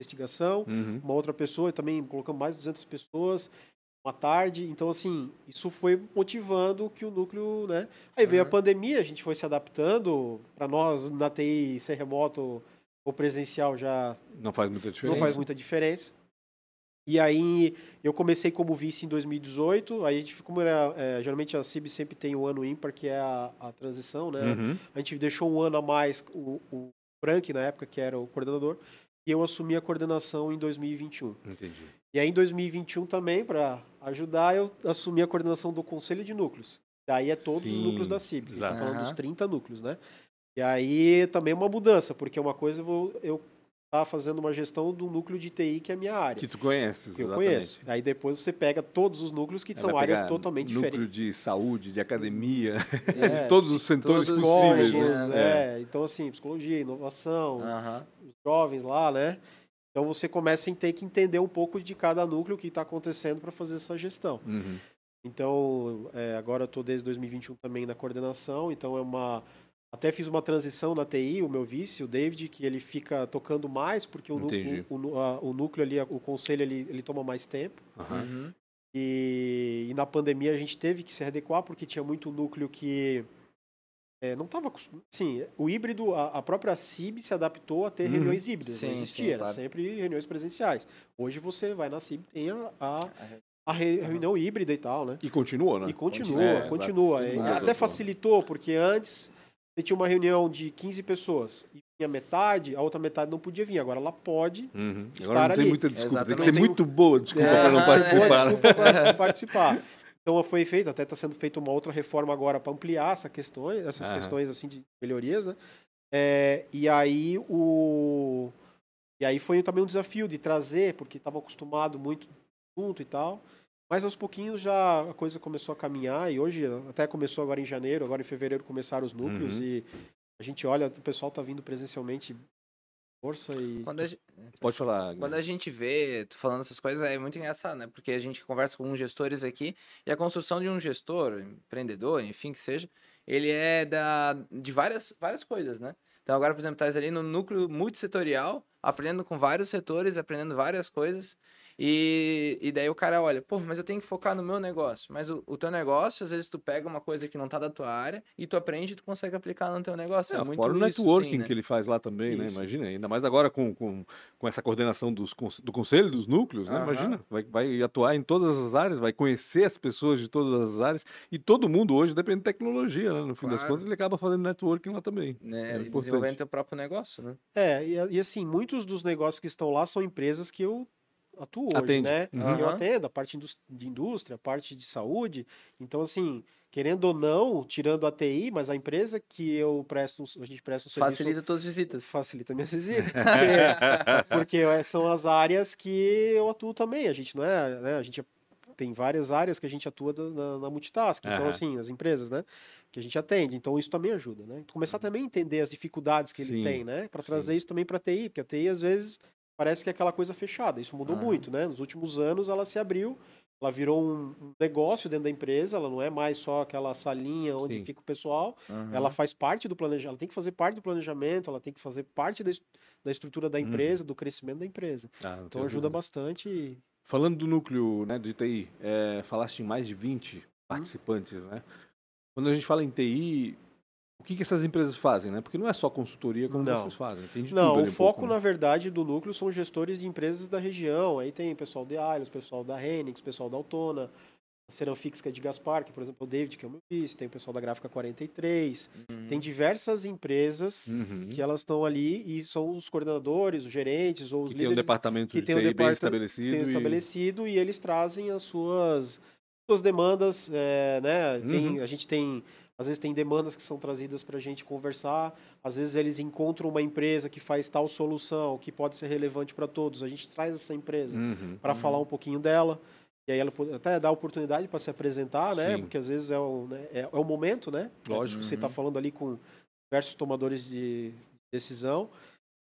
investigação. Uhum. Uma outra pessoa, também colocamos mais de 200 pessoas, uma tarde. Então, assim, isso foi motivando que o núcleo, né? Aí veio uhum. a pandemia, a gente foi se adaptando. Para nós, na TI, ser remoto ou presencial já. Não faz muita diferença. Não faz muita diferença. E aí eu comecei como vice em 2018. Aí a gente, como era, é, geralmente a CIB sempre tem o ano ímpar, que é a, a transição, né? Uhum. A gente deixou um ano a mais o, o Frank, na época, que era o coordenador, e eu assumi a coordenação em 2021. Entendi. E aí em 2021 também, para ajudar, eu assumi a coordenação do Conselho de Núcleos. Daí é todos Sim, os núcleos da CIB. Está falando uhum. dos 30 núcleos, né? E aí também é uma mudança, porque uma coisa eu, vou, eu Tá fazendo uma gestão do núcleo de TI, que é a minha área. Que tu conheces, que eu conheço. Aí depois você pega todos os núcleos que são áreas totalmente núcleo diferentes. Núcleo de saúde, de academia, é, de todos os setores todos possíveis. né? é. Então, assim, psicologia, inovação, os jovens lá, né? Então você começa a ter que entender um pouco de cada núcleo que está acontecendo para fazer essa gestão. Uhum. Então, é, agora eu estou desde 2021 também na coordenação, então é uma até fiz uma transição na TI, o meu vice, o David, que ele fica tocando mais, porque o, núcleo, o, a, o núcleo ali, o conselho, ele, ele toma mais tempo. Uhum. E, e, na pandemia a gente teve que se adequar, porque tinha muito núcleo que é, não estava. Sim, o híbrido, a, a, própria CIB se adaptou a ter uhum. reuniões híbridas. Sim, não existia, sim, era claro. sempre reuniões presenciais. Hoje você vai na CIB tem a, a a reunião híbrida e tal, né? E continua, né? E continua, é, continua. até facilitou, porque antes você tinha uma reunião de 15 pessoas e vinha metade, a outra metade não podia vir. Agora ela pode uhum. estar Agora não ali. tem muita desculpa, tem que ser muito boa desculpa é, para não participar. Boa desculpa para não participar. Então foi feito, até está sendo feita uma outra reforma agora para ampliar essa questões, essas uhum. questões assim de melhorias, né? É, e aí o e aí foi também um desafio de trazer, porque estava acostumado muito junto e tal. Mas aos pouquinhos já a coisa começou a caminhar e hoje até começou agora em janeiro, agora em fevereiro começaram os núcleos uhum. e a gente olha, o pessoal tá vindo presencialmente força e quando a gente, pode falar. Quando a gente vê, tu falando essas coisas é muito engraçado, né? Porque a gente conversa com uns gestores aqui e a construção de um gestor, empreendedor, enfim que seja, ele é da de várias várias coisas, né? Então agora, por exemplo, estás ali no núcleo multissetorial, aprendendo com vários setores, aprendendo várias coisas. E, e daí o cara olha, pô, mas eu tenho que focar no meu negócio. Mas o, o teu negócio, às vezes tu pega uma coisa que não tá da tua área e tu aprende e tu consegue aplicar no teu negócio. É, é muito fora o networking assim, né? que ele faz lá também, né? isso. né? Imagina, ainda mais agora com, com, com essa coordenação dos, do conselho, dos núcleos, né? Imagina, vai, vai atuar em todas as áreas, vai conhecer as pessoas de todas as áreas e todo mundo hoje depende de tecnologia, né? No fim claro. das contas, ele acaba fazendo networking lá também. Né? É desenvolvendo teu próprio negócio, né? É, e, e assim, muitos dos negócios que estão lá são empresas que eu atuo hoje, Atende. né? Uhum. Eu atendo a parte de indústria, a parte de saúde. Então, assim, querendo ou não, tirando a TI, mas a empresa que eu presto, a gente presta um serviço... Facilita tuas visitas. Facilita minhas visitas. porque, porque são as áreas que eu atuo também. A gente não é... Né? A gente tem várias áreas que a gente atua na, na multitask. Então, uhum. assim, as empresas, né? Que a gente atende. Então, isso também ajuda, né? Começar também a entender as dificuldades que Sim. ele tem, né? Para trazer Sim. isso também para a TI. Porque a TI, às vezes, parece que é aquela coisa fechada. Isso mudou muito, né? Nos últimos anos ela se abriu, ela virou um negócio dentro da empresa, ela não é mais só aquela salinha onde Sim. fica o pessoal, uhum. ela faz parte do planejamento, ela tem que fazer parte do planejamento, ela tem que fazer parte da, da estrutura da empresa, uhum. do crescimento da empresa. Ah, então ajuda dúvida. bastante Falando do núcleo né, de TI, é, falaste em mais de 20 participantes, né? Quando a gente fala em TI, que, que essas empresas fazem, né? Porque não é só consultoria como não. vocês fazem. Tem de não, o foco, pouco, na verdade, do núcleo são gestores de empresas da região. Aí tem pessoal de Ailos, pessoal da Renix, pessoal da Autona, a Ceranfix, que é de Gaspar, que, por exemplo, o David, que é o meu vice, tem o pessoal da Gráfica 43. Uhum. Tem diversas empresas uhum. que elas estão ali e são os coordenadores, os gerentes ou os que líderes. Tem um departamento que de tem um bem estabelecido. Tem e... estabelecido e eles trazem as suas, suas demandas, é, né? Tem, uhum. A gente tem às vezes tem demandas que são trazidas para a gente conversar, às vezes eles encontram uma empresa que faz tal solução que pode ser relevante para todos. A gente traz essa empresa uhum, para uhum. falar um pouquinho dela. E aí ela até dá oportunidade para se apresentar, né? Sim. Porque às vezes é o, né? é, é o momento, né? Lógico. Você está uhum. falando ali com diversos tomadores de decisão.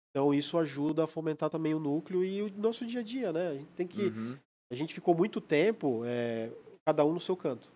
Então isso ajuda a fomentar também o núcleo e o nosso dia a dia, né? A gente tem que. Uhum. A gente ficou muito tempo, é, cada um no seu canto.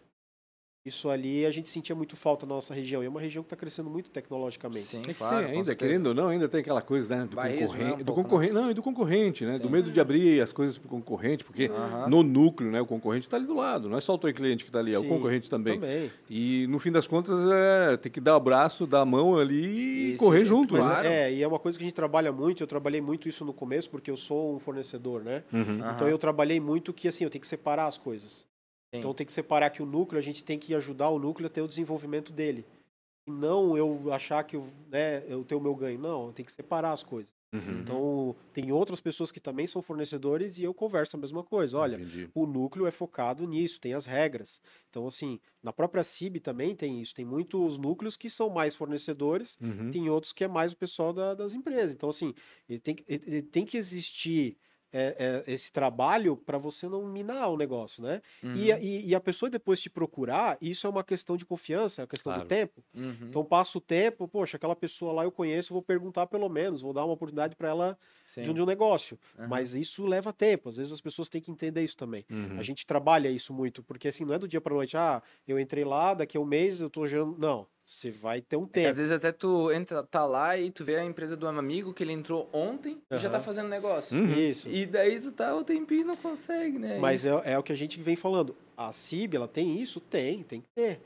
Isso ali a gente sentia muito falta na nossa região. E é uma região que está crescendo muito tecnologicamente. Sim, é que claro, tem ainda, querendo ou não, ainda tem aquela coisa, né? Do concorrente. Um do concorrente né? Não, e do concorrente, né? Sim. Do medo de abrir as coisas para o concorrente, porque no núcleo, né? O concorrente está ali do lado. Não é só o teu cliente que está ali, Sim, é o concorrente também. também. E no fim das contas, é, tem que dar o braço, dar a mão ali e correr junto. Mas claro. é, e é uma coisa que a gente trabalha muito. Eu trabalhei muito isso no começo, porque eu sou um fornecedor, né? Uhum. Então eu trabalhei muito que assim, eu tenho que separar as coisas. Sim. Então tem que separar que o núcleo, a gente tem que ajudar o núcleo a ter o desenvolvimento dele. E não eu achar que eu, né, eu tenho o meu ganho. Não, tem que separar as coisas. Uhum. Então, tem outras pessoas que também são fornecedores e eu converso a mesma coisa. Olha, Entendi. o núcleo é focado nisso, tem as regras. Então, assim, na própria CIB também tem isso. Tem muitos núcleos que são mais fornecedores, uhum. tem outros que é mais o pessoal da, das empresas. Então, assim, ele tem, ele tem que existir é, é, esse trabalho para você não minar o negócio, né? Uhum. E, e, e, a pessoa depois te procurar, isso é uma questão de confiança, é uma questão claro. do tempo. Uhum. Então passa o tempo, poxa, aquela pessoa lá eu conheço, vou perguntar pelo menos, vou dar uma oportunidade para ela de, de, um negócio. Uhum. Mas isso leva tempo, às vezes as pessoas têm que entender isso também. A uhum. gente trabalha isso muito, porque assim, não é do dia para noite, ah, eu entrei lá, daqui a um mês eu tô gerando. Não. Você vai ter um tempo. É às vezes até tu entra, tá lá e tu vê a empresa do amigo que ele entrou ontem uhum. e já tá fazendo negócio. Uhum. Isso. E daí tu tá o tempinho e não consegue, né? Mas é, é, o que a gente vem falando. A CIB, ela tem isso? Tem, tem que ter.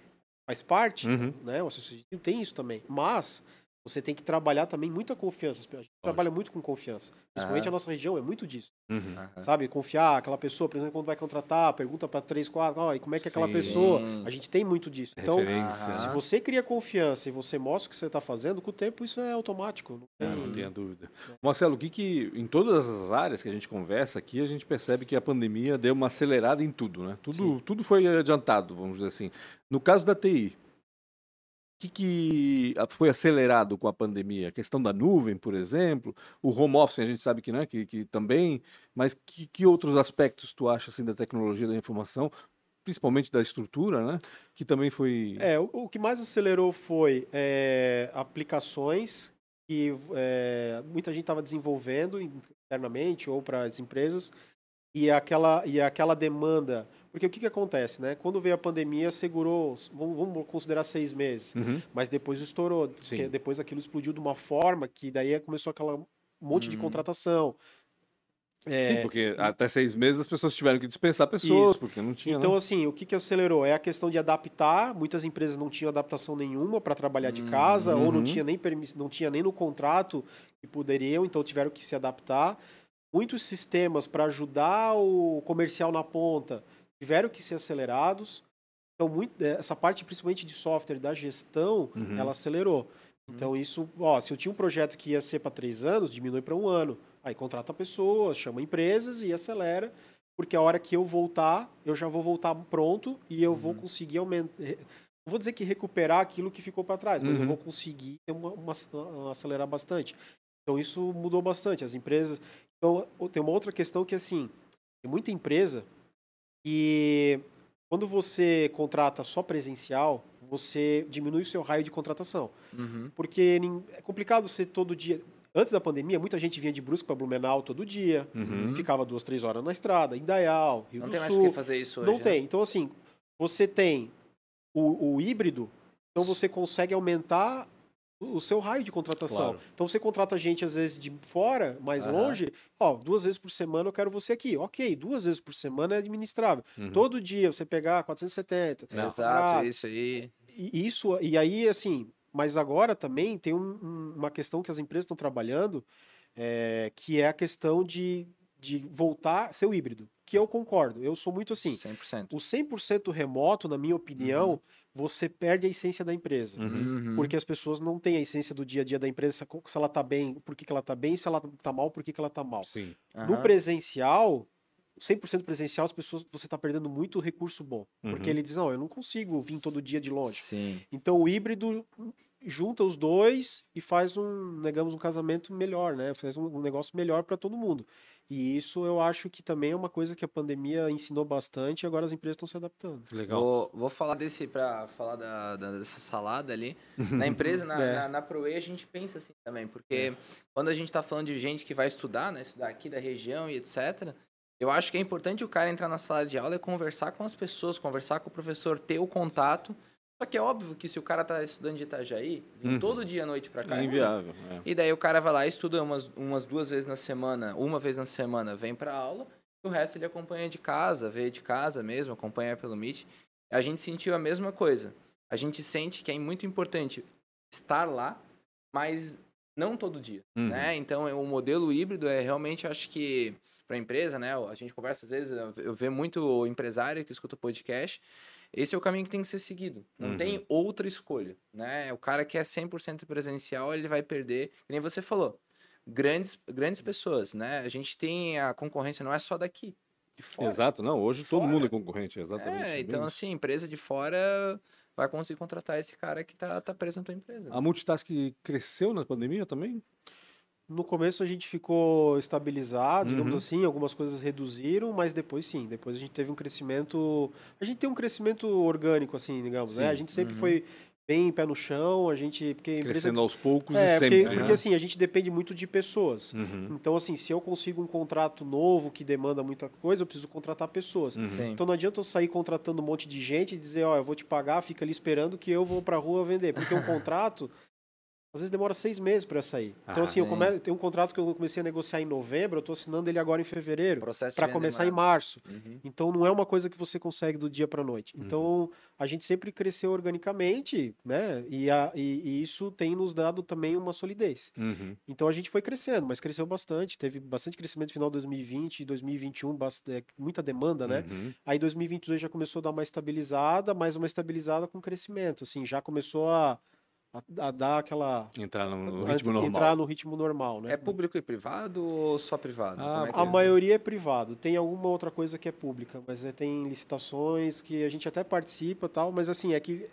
Faz parte, uhum. né? O associativo tem isso também. Mas você tem que trabalhar também muita confiança. A gente trabalha muito com confiança. Principalmente uhum. a nossa região é muito disso. Uhum. Sabe? Confiar, aquela pessoa, por exemplo, quando vai contratar, pergunta para três, quatro, oh, e como é que é aquela Sim. pessoa? A gente tem muito disso. Então, se você cria confiança e você mostra o que você está fazendo, com o tempo isso é automático. Não, tem... não tenha dúvida. É. Marcelo, o que, que em todas as áreas que a gente conversa aqui, a gente percebe que a pandemia deu uma acelerada em tudo, né? Tudo, tudo foi adiantado, vamos dizer assim. No caso da TI, que, que foi acelerado com a pandemia? A questão da nuvem, por exemplo, o home office a gente sabe que, né, que, que também, mas que, que outros aspectos tu acha assim, da tecnologia da informação, principalmente da estrutura, né, que também foi... É, o, o que mais acelerou foi é, aplicações que é, muita gente estava desenvolvendo internamente ou para as empresas e aquela, e aquela demanda porque o que, que acontece, né? Quando veio a pandemia, segurou, vamos, vamos considerar seis meses, uhum. mas depois estourou. depois aquilo explodiu de uma forma que daí começou aquela monte uhum. de contratação. É... Sim, porque até seis meses as pessoas tiveram que dispensar pessoas, Isso. porque não tinha. Então, assim, o que, que acelerou? É a questão de adaptar. Muitas empresas não tinham adaptação nenhuma para trabalhar de casa, uhum. ou não uhum. tinha, nem permiss... não tinha nem no contrato que poderiam, então tiveram que se adaptar. Muitos sistemas para ajudar o comercial na ponta tiveram que ser acelerados. Então, muito, é, essa parte, principalmente de software, da gestão, uhum. ela acelerou. Uhum. Então, isso, ó, se eu tinha um projeto que ia ser para três anos, diminui para um ano. Aí contrata pessoas, chama empresas e acelera, porque a hora que eu voltar, eu já vou voltar pronto e eu uhum. vou conseguir aumentar. Não vou dizer que recuperar aquilo que ficou para trás, mas eu uhum. vou conseguir uma, uma, uma, acelerar bastante. Então, isso mudou bastante. As empresas. Então, tem uma outra questão que, assim, tem muita empresa e quando você contrata só presencial, você diminui o seu raio de contratação. Uhum. Porque é complicado você todo dia. Antes da pandemia, muita gente vinha de Brusque para Blumenau todo dia, uhum. ficava duas, três horas na estrada, em Dayal, Rio Não do tem Sul. mais que fazer isso hoje, Não né? tem. Então, assim, você tem o, o híbrido, então você consegue aumentar o seu raio de contratação. Claro. Então você contrata gente às vezes de fora, mais uhum. longe, ó, duas vezes por semana eu quero você aqui. Ok, duas vezes por semana é administrável. Uhum. Todo dia você pegar 470. Não. Exato, isso aí. E, isso, e aí, assim, mas agora também tem um, uma questão que as empresas estão trabalhando, é, que é a questão de, de voltar a ser o híbrido. Que eu concordo, eu sou muito assim. 100%. O 100% remoto, na minha opinião, uhum você perde a essência da empresa. Uhum. Porque as pessoas não têm a essência do dia a dia da empresa, se ela tá bem, por que, que ela tá bem, se ela tá mal, por que, que ela tá mal. Sim. Uhum. No presencial, 100% presencial, as pessoas, você está perdendo muito recurso bom. Uhum. Porque ele diz, não, eu não consigo vir todo dia de longe. Sim. Então, o híbrido junta os dois e faz um, digamos, um casamento melhor, né? Faz um, um negócio melhor para todo mundo. E isso eu acho que também é uma coisa que a pandemia ensinou bastante e agora as empresas estão se adaptando. Legal. Vou, vou falar desse, para falar da, da, dessa salada ali. Na empresa, na, é. na, na ProE, a gente pensa assim também, porque é. quando a gente está falando de gente que vai estudar, né, estudar aqui da região e etc., eu acho que é importante o cara entrar na sala de aula e conversar com as pessoas, conversar com o professor, ter o contato só que é óbvio que se o cara tá estudando de Itajaí, vem uhum. todo dia à noite para cá. É inviável. É. E daí o cara vai lá e estuda umas, umas duas vezes na semana, uma vez na semana, vem para aula, e o resto ele acompanha de casa, vê de casa mesmo, acompanha pelo Meet. A gente sentiu a mesma coisa. A gente sente que é muito importante estar lá, mas não todo dia, uhum. né? Então, o modelo híbrido é realmente, acho que para a empresa, né? A gente conversa às vezes, eu vejo muito empresário que escuta podcast, esse é o caminho que tem que ser seguido. Não uhum. tem outra escolha, né? O cara que é 100% presencial, ele vai perder, nem você falou, grandes, grandes pessoas, né? A gente tem a concorrência, não é só daqui, de fora. Exato, não, hoje todo mundo é concorrente, exatamente. É, então assim, empresa de fora vai conseguir contratar esse cara que tá, tá preso na tua empresa. A Multitask cresceu na pandemia também? No começo a gente ficou estabilizado, digamos uhum. assim, algumas coisas reduziram, mas depois sim, depois a gente teve um crescimento, a gente tem um crescimento orgânico assim, digamos, sim. né? A gente sempre uhum. foi bem pé no chão, a gente porque crescendo aos poucos é, e sempre, porque, porque, assim a gente depende muito de pessoas. Uhum. Então assim, se eu consigo um contrato novo que demanda muita coisa, eu preciso contratar pessoas. Uhum. Então não adianta eu sair contratando um monte de gente e dizer, ó, oh, eu vou te pagar, fica ali esperando que eu vou para a rua vender, porque um contrato às vezes demora seis meses para sair. Então, ah, assim, eu come... tenho um contrato que eu comecei a negociar em novembro, eu estou assinando ele agora em fevereiro, para começar em março. Uhum. Então, não é uma coisa que você consegue do dia para noite. Uhum. Então, a gente sempre cresceu organicamente, né? E, a, e, e isso tem nos dado também uma solidez. Uhum. Então, a gente foi crescendo, mas cresceu bastante. Teve bastante crescimento no final de 2020 e 2021, bastante, muita demanda, né? Uhum. Aí, 2022 já começou a dar uma estabilizada, mais uma estabilizada com crescimento. Assim, já começou a a, a, dar aquela entrar no, ritmo normal. entrar no ritmo normal né? É público e privado ou só privado? Ah, é a é maioria é privado. Tem alguma outra coisa que é pública mas é, tem licitações que a gente até participa tal mas assim é que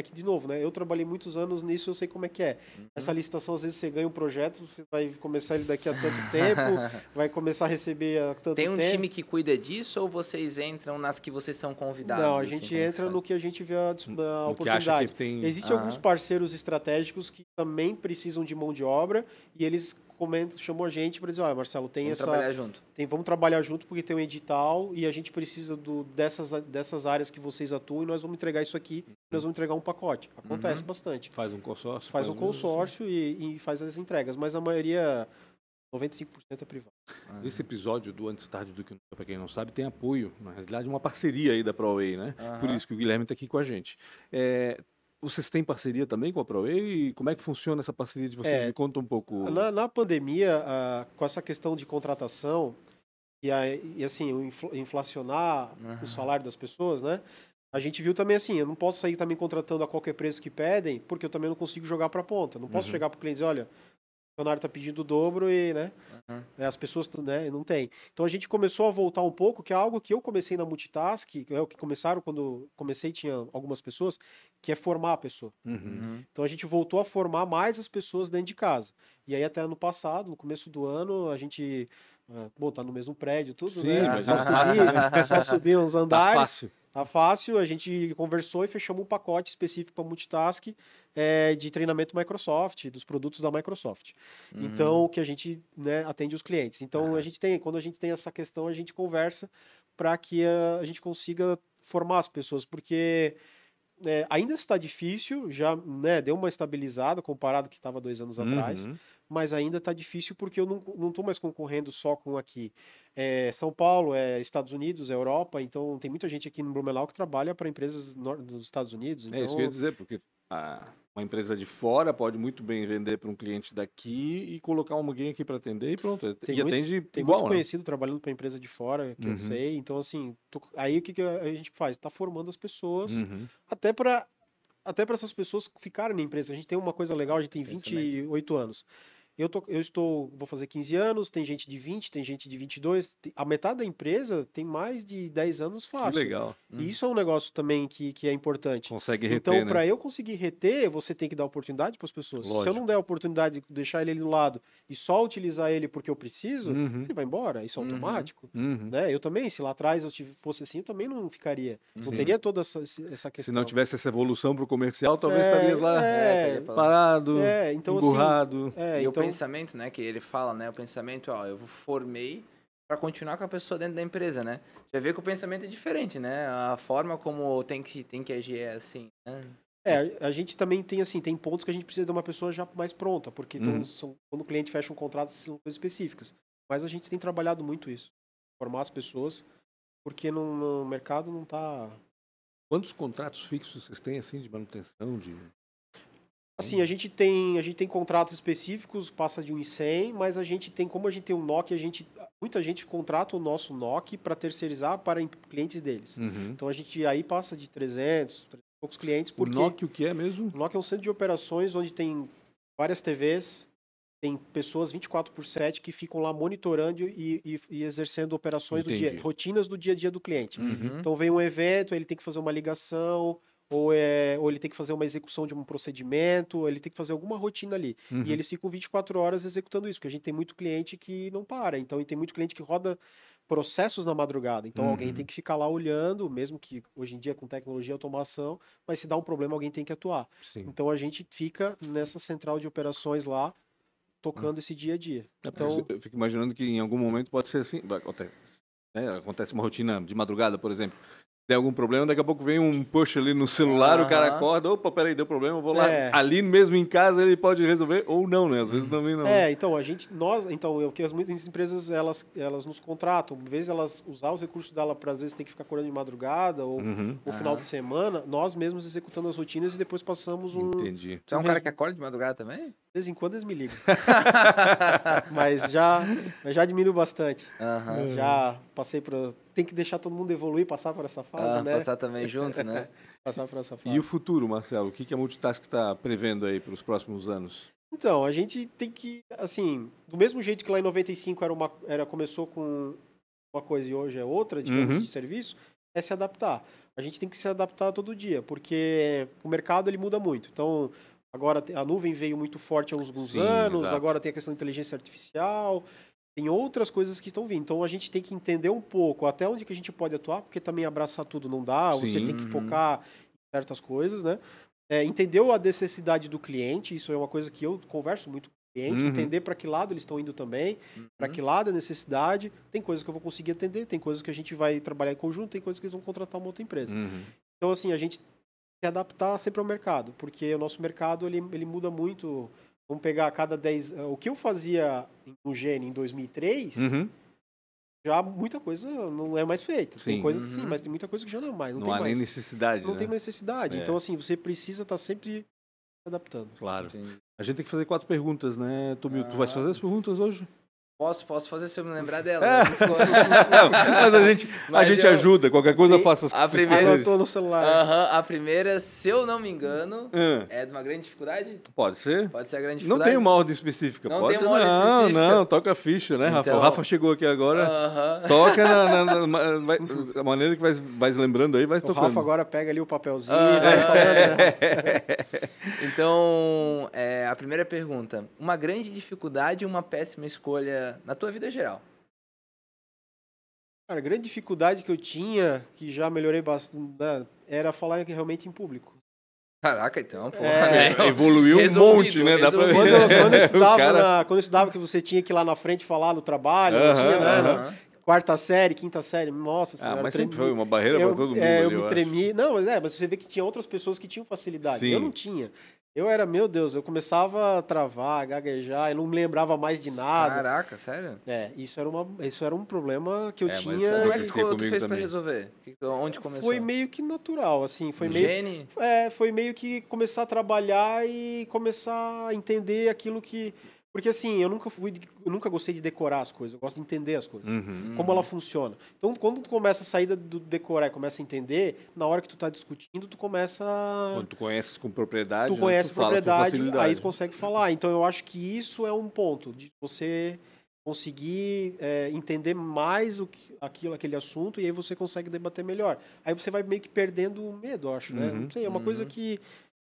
é que, de novo, né? Eu trabalhei muitos anos nisso, eu sei como é que é. Uhum. Essa licitação, às vezes, você ganha um projeto, você vai começar ele daqui a tanto tempo, vai começar a receber a tanto Tem um tempo. time que cuida disso ou vocês entram nas que vocês são convidados? Não, a assim, gente entra no que a gente vê a, a oportunidade. Tem... Existem uhum. alguns parceiros estratégicos que também precisam de mão de obra e eles comenta, chamou a gente para dizer, olha, Marcelo, tem vamos essa. Vamos trabalhar junto. Tem, vamos trabalhar junto porque tem um edital e a gente precisa do, dessas, dessas áreas que vocês atuam e nós vamos entregar isso aqui, nós vamos entregar um pacote. Acontece uhum. bastante. Faz um consórcio. Faz, faz um consórcio e, e, faz as entregas, mas a maioria. 95% é privado. Ah. Esse episódio do Antes Tarde do que Nunca, para quem não sabe, tem apoio, na realidade, uma parceria aí da ProWay, né? Uhum. Por isso que o Guilherme está aqui com a gente. É, vocês têm parceria também com a ProWay? Como é que funciona essa parceria de vocês? É, Me conta um pouco. Na, na pandemia, com essa questão de contratação e, a, e assim, inflacionar uhum. o salário das pessoas, né? A gente viu também assim, eu não posso sair também contratando a qualquer preço que pedem, porque eu também não consigo jogar para a ponta. Não posso uhum. chegar para o cliente e dizer, olha, funcionário está pedindo o dobro e, né, uhum. as pessoas, né, não tem. Então a gente começou a voltar um pouco, que é algo que eu comecei na Multitask, que é o que começaram quando comecei, tinha algumas pessoas, que é formar a pessoa. Uhum. uhum. Então a gente voltou a formar mais as pessoas dentro de casa. E aí até ano passado, no começo do ano, a gente ah, Bom, tá no mesmo prédio, tudo, Sim, né? Mas só subir, só subir uns tá andares. Tá fácil. Tá fácil, a gente conversou e fechamos um pacote específico para multitask é, de treinamento Microsoft, dos produtos da Microsoft. Uhum. Então, que a gente né, atende os clientes. Então, a gente tem, quando a gente tem essa questão, a gente conversa para que a, a, gente consiga formar as pessoas, porque é, ainda está difícil, já né, deu uma estabilizada comparado ao que estava dois anos atrás, Uhum. Mas ainda está difícil porque eu não, tô mais concorrendo só com aqui. É, São Paulo, é Estados Unidos, é Europa, então tem muita gente aqui no Blumenau que trabalha para empresas dos Estados Unidos. Então, É isso que eu ia dizer, porque a- uma empresa de fora pode muito bem vender para um cliente daqui e colocar alguém aqui para atender e pronto. Tem e muito- atende Tem igual, muito né? conhecido trabalhando para empresa de fora, que Uhum. eu sei. Então, assim, tô- aí o que, que a gente faz? Tá formando as pessoas, Uhum. até para até para essas pessoas ficarem na empresa. A gente tem uma coisa legal, a gente tem Pensamento. 28 anos. Eu, tô, eu estou, vou fazer 15 anos, tem gente de 20, tem gente de 22. tem- A metade da empresa tem mais de 10 anos Que fácil. legal. E isso é um negócio também que, que é importante. Consegue reter, Então, né? para eu conseguir reter, você tem que dar oportunidade para as pessoas. Se eu Lógico. não der a oportunidade de deixar ele ali do lado e só utilizar ele porque eu preciso, Uhum. ele vai embora. Isso é Uhum. automático. Uhum. Né? Eu também, se lá atrás eu tive- fosse assim, eu também não ficaria. Não Sim. teria toda essa, essa questão. Se não tivesse essa evolução pro comercial, talvez É, estarias lá é, pra- parado, É, então assim. É, então, o pensamento, né, que ele fala, né, o pensamento, ó, eu formei para continuar com a pessoa dentro da empresa, né? Já vê que o pensamento é diferente, né? A forma como tem que tem que agir é assim, né? é, a gente também tem assim, tem pontos que a gente precisa de uma pessoa já mais pronta, porque então, Uhum. são- quando o cliente fecha um contrato, são coisas específicas. Mas a gente tem trabalhado muito isso. Formar as pessoas, porque no, no mercado não tá. Quantos contratos fixos vocês têm assim de manutenção de Assim, a gente tem, a gente tem contratos específicos, passa de 1 em 100, mas a gente tem, como a gente tem um NOC, a gente, muita gente contrata o nosso NOC para terceirizar para clientes deles. Uhum. Então a gente aí passa de 300, 300 e poucos clientes, O porque NOC o que é mesmo? o NOC é um centro de operações onde tem várias TVs, tem pessoas 24 por 7 que ficam lá monitorando e, e- e exercendo operações do Entendi. dia, rotinas do dia a dia do cliente. Uhum. Então vem um evento, ele tem que fazer uma ligação, ou, é, ou ele tem que fazer uma execução de um procedimento, ou ele tem que fazer alguma rotina ali. Uhum. E eles ficam 24 horas executando isso, porque a gente tem muito cliente que não para. Então, e tem muito cliente que roda processos na madrugada. Então, alguém Uhum. tem que ficar lá olhando, mesmo que hoje em dia com tecnologia e automação, mas se dá um problema, alguém tem que atuar. Sim. Então, a gente fica nessa central de operações lá, tocando esse dia a dia. Então, Então, eu fico imaginando que em algum momento pode ser assim. Acontece, né, acontece uma rotina de madrugada, por exemplo. Tem algum problema, daqui a pouco vem um push ali no celular, o cara acorda, opa, peraí, deu problema, eu vou lá. É. Ali mesmo em casa ele pode resolver, ou não, né? Às vezes também não. É, então a gente, nós, então, eu que as muitas empresas elas, elas nos contratam, às vezes elas usar os recursos dela para às vezes ter que ficar acordando de madrugada ou Uhum. no final de semana, nós mesmos executando as rotinas e depois passamos um, de Entendi. Tu é um cara que acorda de madrugada também? vez em quando eles me ligam, mas já, mas já diminuiu bastante. Já passei para tem que deixar todo mundo evoluir, passar por essa fase, Ah, né? passar também junto, né? Passar por essa fase. E o futuro, Marcelo? O que, que a Multitask está prevendo aí para os próximos anos? Então, a gente tem que, assim, do mesmo jeito que lá em 95 era uma, era, começou com uma coisa e hoje é outra, digamos, Uhum. de serviço, é se adaptar. A gente tem que se adaptar todo dia, porque o mercado ele muda muito. Então, agora a nuvem veio muito forte há uns alguns Sim, anos, exato. agora tem a questão da inteligência artificial, tem outras coisas que estão vindo. Então, a gente tem que entender um pouco até onde que a gente pode atuar, porque também abraçar tudo não dá, você Sim. tem que Uhum. focar em certas coisas, né? É, entendeu a necessidade do cliente, isso é uma coisa que eu converso muito com o cliente, Uhum. entender para que lado eles estão indo também, para Uhum. que lado é necessidade. Tem coisas que eu vou conseguir atender, tem coisas que a gente vai trabalhar em conjunto, tem coisas que eles vão contratar uma outra empresa. Uhum. Então, assim, a gente tem que adaptar sempre ao mercado, porque o nosso mercado ele, ele muda muito. Vamos pegar a cada 10. O que eu fazia no Gene em 2003, Uhum. já muita coisa não é mais feita. Sim. Tem coisas sim, Uhum. mas tem muita coisa que já não é mais. Não, Não, tem há nem mais. necessidade. Não né? tem mais necessidade. É. Então, assim, você precisa estar sempre se adaptando. Claro. Entendi. A gente tem que fazer quatro perguntas, né, Tomil? Tu vais Ah. fazer as perguntas hoje? Posso, posso fazer se eu me lembrar dela. É. Mas a gente, a Mas gente eu- ajuda. Qualquer coisa eu faço as a primeira- pesquisas. Anotou no celular. A primeira, se eu não me engano, Ah, é de uma grande dificuldade? pode ser? Pode ser a grande Não dificuldade? tem uma ordem específica, Não pode? tem uma ordem não, específica. não, toca a ficha, né, Rafa? O Então- Rafa chegou aqui agora. Toca na, na- na- vai- a maneira que vai, vai lembrando aí, vai O tocando. Rafa agora pega ali o papelzinho Ah, é. né? Então, é, a primeira pergunta. Uma grande dificuldade e uma péssima escolha na tua vida geral? Cara, a grande dificuldade que eu tinha, que já melhorei bastante, né, era falar realmente em público. Caraca, então, pô. É, né? Evoluiu um monte, né? Dá pra ver. Quando, eu- quando eu estudava cara- na- quando eu estudava que você tinha que ir lá na frente falar no trabalho, não Aham, tinha, né, né? Aham. quarta série, quinta série, nossa ah, senhora. mas sempre foi uma barreira para todo mundo. É, eu ali, me eu tremi. Acho. Não, mas é, mas você vê que tinha outras pessoas que tinham facilidade. Sim. Eu não tinha. Eu era, meu Deus, eu começava a travar, a gaguejar, eu não me lembrava mais de nada. Caraca, sério? É, isso era, uma, isso era um problema que eu é, tinha. Como é que tu fez para resolver? Onde começou? Foi meio que natural, assim. Foi meio, Gene? É, foi meio que começar a trabalhar e começar a entender aquilo que porque assim, eu nunca fui, eu nunca gostei de decorar as coisas, eu gosto de entender as coisas, uhum. como ela funciona. Então, quando tu começa a sair do decorar e começa a entender, na hora que tu está discutindo, tu começa Quando tu conheces com propriedade, tu né, conhece tu propriedade, aí tu consegue falar. Então, eu acho que isso é um ponto de você conseguir é, entender mais o que, aquilo, aquele assunto e aí você consegue debater melhor. Aí você vai meio que perdendo o medo, eu acho, né? Uhum. Não sei, é uma uhum. coisa que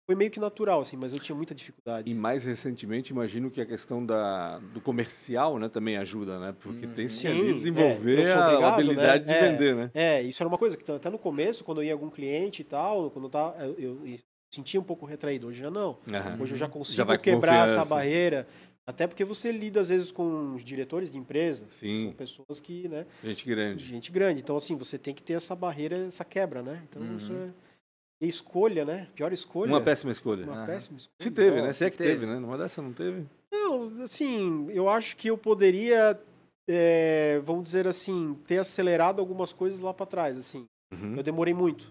foi meio que natural, assim, mas eu tinha muita dificuldade. E mais recentemente, imagino que a questão da, do comercial, né, também ajuda, né? Porque hum, tem que desenvolver é, a habilidade né? de é, vender, né? É, isso era uma coisa que até no começo, quando eu ia algum cliente e tal, quando eu, tava, eu, eu sentia um pouco retraído. Hoje já não. Uhum. Hoje eu já consigo já quebrar essa barreira. Até porque você lida, às vezes, com os diretores de empresa. Sim. São pessoas que, né? Gente grande. Gente grande. Então, assim, você tem que ter essa barreira, essa quebra, né? Então, uhum. isso é escolha, né? Pior escolha. Uma péssima escolha. Uma péssima escolha. Se teve, né? Se é que teve. teve, né? Numa dessa não teve. Não, assim, eu acho que eu poderia, é, vamos dizer assim, ter acelerado algumas coisas lá para trás, assim. Uhum. Eu demorei muito.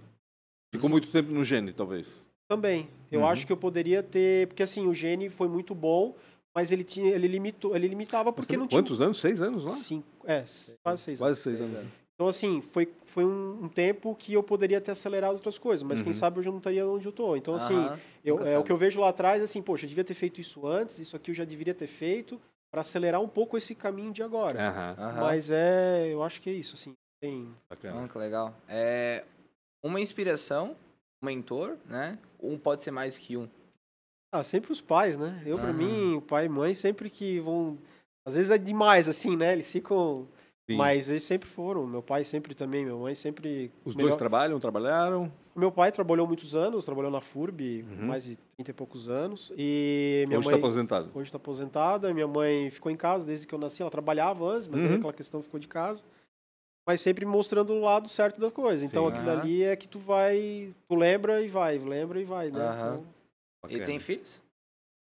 Ficou assim, muito tempo no Gene, talvez. Também. Eu uhum. acho que eu poderia ter, porque assim, o Gene foi muito bom, mas ele tinha, ele limitou, ele limitava porque não tinha. Quantos anos? Seis anos lá? Cinco, é, quase seis quase anos. Seis anos. Então, assim, foi, foi um, um, tempo que eu poderia ter acelerado outras coisas, mas uhum. quem sabe eu já não estaria onde eu estou. Então, assim, eu, é, o que eu vejo lá atrás, assim, poxa, eu devia ter feito isso antes, isso aqui eu já deveria ter feito para acelerar um pouco esse caminho de agora. Uhum. Mas é, eu acho que é isso, assim. Tem... Bacana. que legal. É uma inspiração, um mentor, né? Um pode ser mais que um. Ah, sempre os pais, né? Eu, uhum. para mim, o pai e mãe, sempre que vão. Às vezes é demais, assim, né? Eles ficam Sim. Mas eles sempre foram. Meu pai sempre também, minha mãe sempre. Os melhor... dois trabalham, trabalharam? Meu pai trabalhou muitos anos, trabalhou na FURB, uhum. mais de 30 e poucos anos. E minha hoje está aposentada? Hoje está aposentada. Minha mãe ficou em casa desde que eu nasci. Ela trabalhava antes, mas uhum. aquela questão ficou de casa. Mas sempre mostrando o lado certo da coisa. Então Sim. aquilo uhum. ali é que tu vai. Tu lembra e vai, lembra e vai, né? Então... E tem filhos?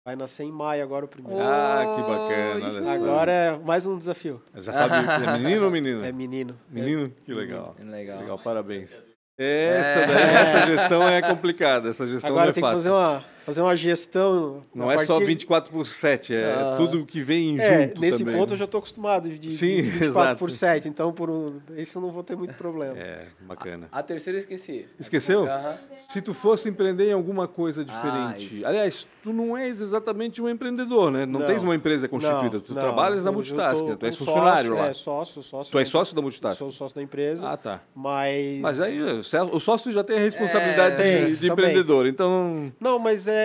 Vai nascer em maio agora o primeiro. Ah, que bacana, olha Agora é mais um desafio. Já sabe, é menino ou menina? É menino. Menino? Que legal. Legal. Legal, parabéns. Essa, é. daí, essa gestão é complicada, essa gestão Agora não é tem fácil. que fazer uma fazer uma gestão. Não é partir... só 24 por 7, é ah. tudo que vem é, junto. Nesse também, ponto né? eu já estou acostumado de, Sim, de 24 exato. por 7, então por um, isso eu não vou ter muito problema. É, bacana. A, a terceira eu esqueci. Esqueceu? Uhum. Se tu fosse empreender em alguma coisa diferente. Ah, Aliás, tu não és exatamente um empreendedor, né? Não, não tens uma empresa constituída. Não, tu não, trabalhas na Multitask, tô, tu és funcionário sócio, lá. É, sócio, sócio. Tu és sócio da Multitask? Sou sócio da empresa. Ah, tá. Mas. Mas aí o sócio já tem a responsabilidade é, de, de empreendedor, então. Não, mas é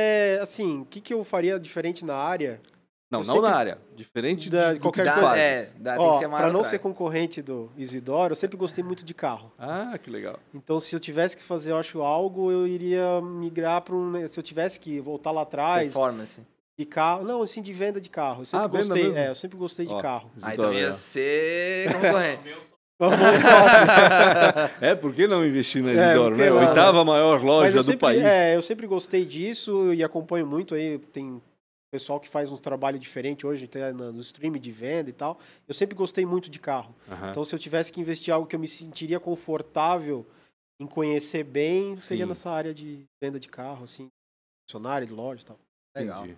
assim assim, o que, que eu faria diferente na área? Não, eu não sempre... na área. Diferente da, de qualquer coisa. Da, é, da, Ó, pra não ser concorrente do Isidoro, eu sempre gostei muito de carro. Ah, que legal. Então, se eu tivesse que fazer, eu acho, algo, eu iria migrar para um... Se eu tivesse que voltar lá atrás... Performance. De carro. Não, assim, de venda de carro. Eu sempre ah, gostei? É, eu sempre gostei de carro. Ah, então ia ser concorrente. é, por que não investir na Isidoro, é, né? Oitava maior loja do sempre, país. É, eu sempre gostei disso e acompanho muito aí. Tem pessoal que faz um trabalho diferente hoje, tem no stream de venda e tal. Eu sempre gostei muito de carro. Uhum. Então, se eu tivesse que investir algo que eu me sentiria confortável em conhecer bem, seria Sim. nessa área de venda de carro, assim, funcionário de loja e tal. Legal. Entendi.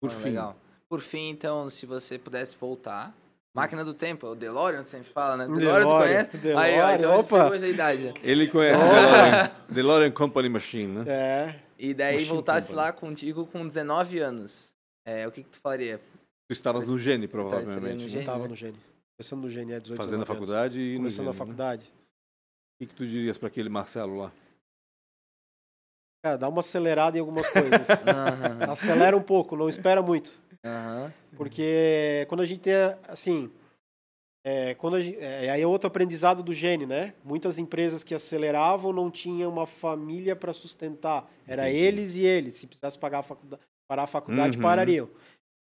Por ah, fim. Legal. Por fim, então, se você pudesse voltar Máquina do Tempo, o DeLorean sempre fala, né? DeLorean, DeLorean tu conhece? DeLorean, Aí, ó, então opa. hoje a idade. Ele conhece o DeLorean, DeLorean Company Machine, né? É. E daí Machine voltasse Company. lá contigo com 19 anos. É, o que, que tu faria? Tu estavas no Gene, provavelmente. No Gene, estava né? no Gene. Começando no Gene, é 18 Fazendo a faculdade anos. e Começando no Gene, a faculdade. Né? O que, que tu dirias para aquele Marcelo lá? Cara, dá uma acelerada em algumas coisas. Acelera um pouco, não espera muito. Uhum. Porque quando a gente tem, assim, é, quando gente, é, aí é outro aprendizado do gene, né? Muitas empresas que aceleravam não tinham uma família para sustentar. Era Entendi. eles e eles. Se precisasse pagar a faculdade, parar a faculdade, uhum. parariam.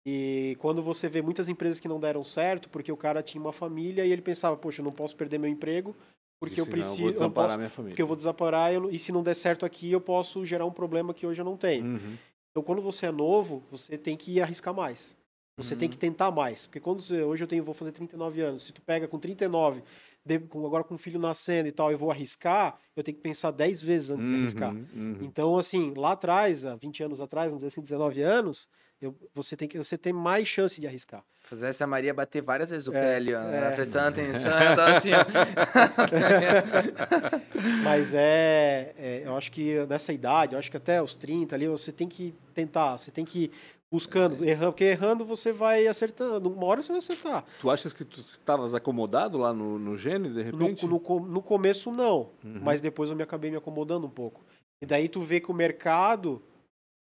E quando você vê muitas empresas que não deram certo, porque o cara tinha uma família e ele pensava, poxa, eu não posso perder meu emprego, porque eu preciso. Eu posso, minha família. Porque eu vou desamparar eu, e se não der certo aqui, eu posso gerar um problema que hoje eu não tenho. Uhum. Então, quando você é novo, você tem que arriscar mais. Você uhum. tem que tentar mais. Porque quando você, hoje eu tenho, vou fazer 39 anos. Se tu pega com 39, de, com, agora com o filho nascendo e tal, eu vou arriscar, eu tenho que pensar 10 vezes antes uhum, de arriscar. Uhum. Então, assim, lá atrás, há 20 anos atrás, vamos dizer assim, 19 anos, eu, você, tem que, você tem mais chance de arriscar. Fazer essa Maria bater várias vezes o é, pé ali, ó, é. prestando atenção, eu tava assim, ó. Mas é, é, eu acho que nessa idade, eu acho que até os 30 ali, você tem que tentar, você tem que buscando, errando, porque errando você vai acertando. Uma hora você vai acertar. Tu achas que tu estavas acomodado lá no, no gene, de repente? No, no, no começo, não. Uhum. Mas depois eu me acabei me acomodando um pouco. E daí tu vê que o mercado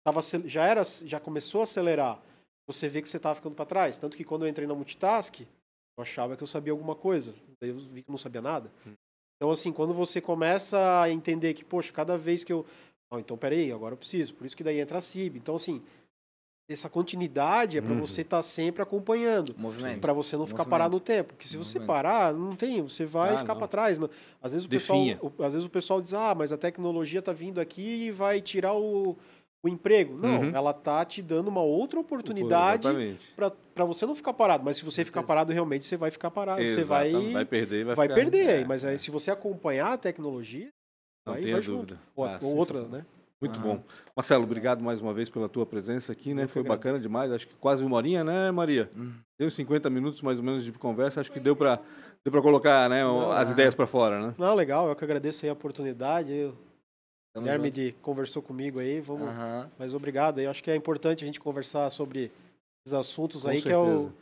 tava, já, era, já começou a acelerar. Você vê que você estava ficando para trás. Tanto que quando eu entrei na Multitask, eu achava que eu sabia alguma coisa. Daí eu vi que não sabia nada. Uhum. Então, assim, quando você começa a entender que, poxa, cada vez que eu... Oh, então, peraí, agora eu preciso. Por isso que daí entra a CIB. Então, assim, essa continuidade é para uhum. você estar tá sempre acompanhando. Para você não ficar Movimento. parado no tempo. Porque se você parar, não tem, você vai ah, ficar para trás. Às vezes, o pessoal, o, às vezes o pessoal diz, ah, mas a tecnologia está vindo aqui e vai tirar o, o emprego. Não, uhum. ela tá te dando uma outra oportunidade para você não ficar parado. Mas se você ficar parado, realmente você vai ficar parado. Exato. Você vai, vai perder vai, vai ficar... perder. É, mas aí, se você acompanhar a tecnologia, não vai, vai dúvida. Ou, ah, ou outra, né? Muito bom. Marcelo, obrigado mais uma vez pela tua presença aqui, né? Foi bacana demais. Acho que quase uma horinha, né, Maria? Hum. Deu 50 minutos mais ou menos de conversa. Acho que deu para deu para colocar, né, as ideias para fora, né? Não, legal. Eu que agradeço aí a oportunidade. Eu... Guilherme de conversou comigo aí, vamos. Uhum. Mas obrigado. Eu acho que é importante a gente conversar sobre esses assuntos Com aí certeza. que é o,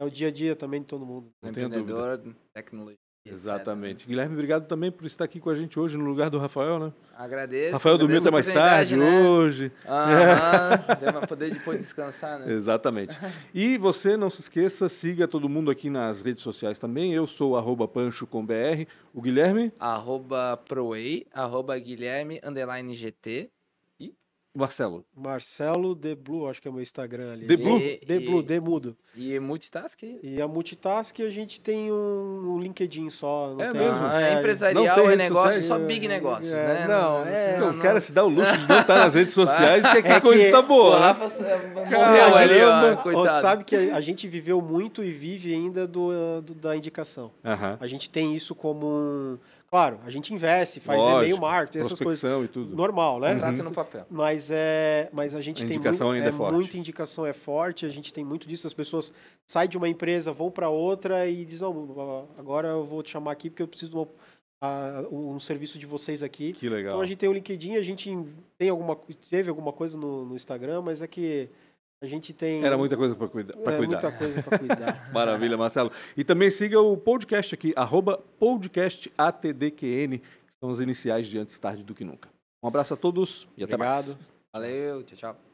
é o dia a dia também de todo mundo. Empreendedor, tecnologia. Exatamente. Guilherme, obrigado também por estar aqui com a gente hoje no lugar do Rafael, né? Agradeço. Rafael dormiu até mais tarde né? hoje. Aham, deu para poder depois descansar, né? Exatamente. E você não se esqueça, siga todo mundo aqui nas redes sociais também. Eu sou arroba pancho com BR. O Guilherme? Arroba proei, arroba Guilherme, underline GT. Marcelo. Marcelo The Blue, acho que é o meu Instagram ali. The Blue? The Blue, The Mudo. E Multitask? E a Multitask a gente tem um, um LinkedIn só. é tem, mesmo? Ah, é, empresarial, é negócio, só big negócios, é, né? Não, é, não, O cara se dá o luxo de não estar nas redes sociais e é que a coisa está boa. O né? Rafa morreu ali, ó, coitado. Sabe que a gente viveu muito e vive ainda do, do da indicação. Uh -huh. A gente tem isso como um Claro, a gente investe, faz e-mail marketing, essas coisas. e tudo. Normal, né? Trata no papel. Mas, é, mas a gente a tem indicação muito, ainda é, é forte. muita indicação é forte, a gente tem muito disso. As pessoas saem de uma empresa, vão para outra e dizem, não, agora eu vou te chamar aqui porque eu preciso de uma, um serviço de vocês aqui. Que legal. Então a gente tem o LinkedIn, a gente tem alguma, teve alguma coisa no, no Instagram, mas é que a gente tem. Era muita coisa para cuida é, cuidar. Muita coisa para cuidar. Maravilha, Marcelo. E também siga o podcast aqui, arroba podcastatdqn, que são os iniciais de Antes Tarde do Que Nunca. Um abraço a todos e Obrigado. até mais. Valeu, tchau, tchau.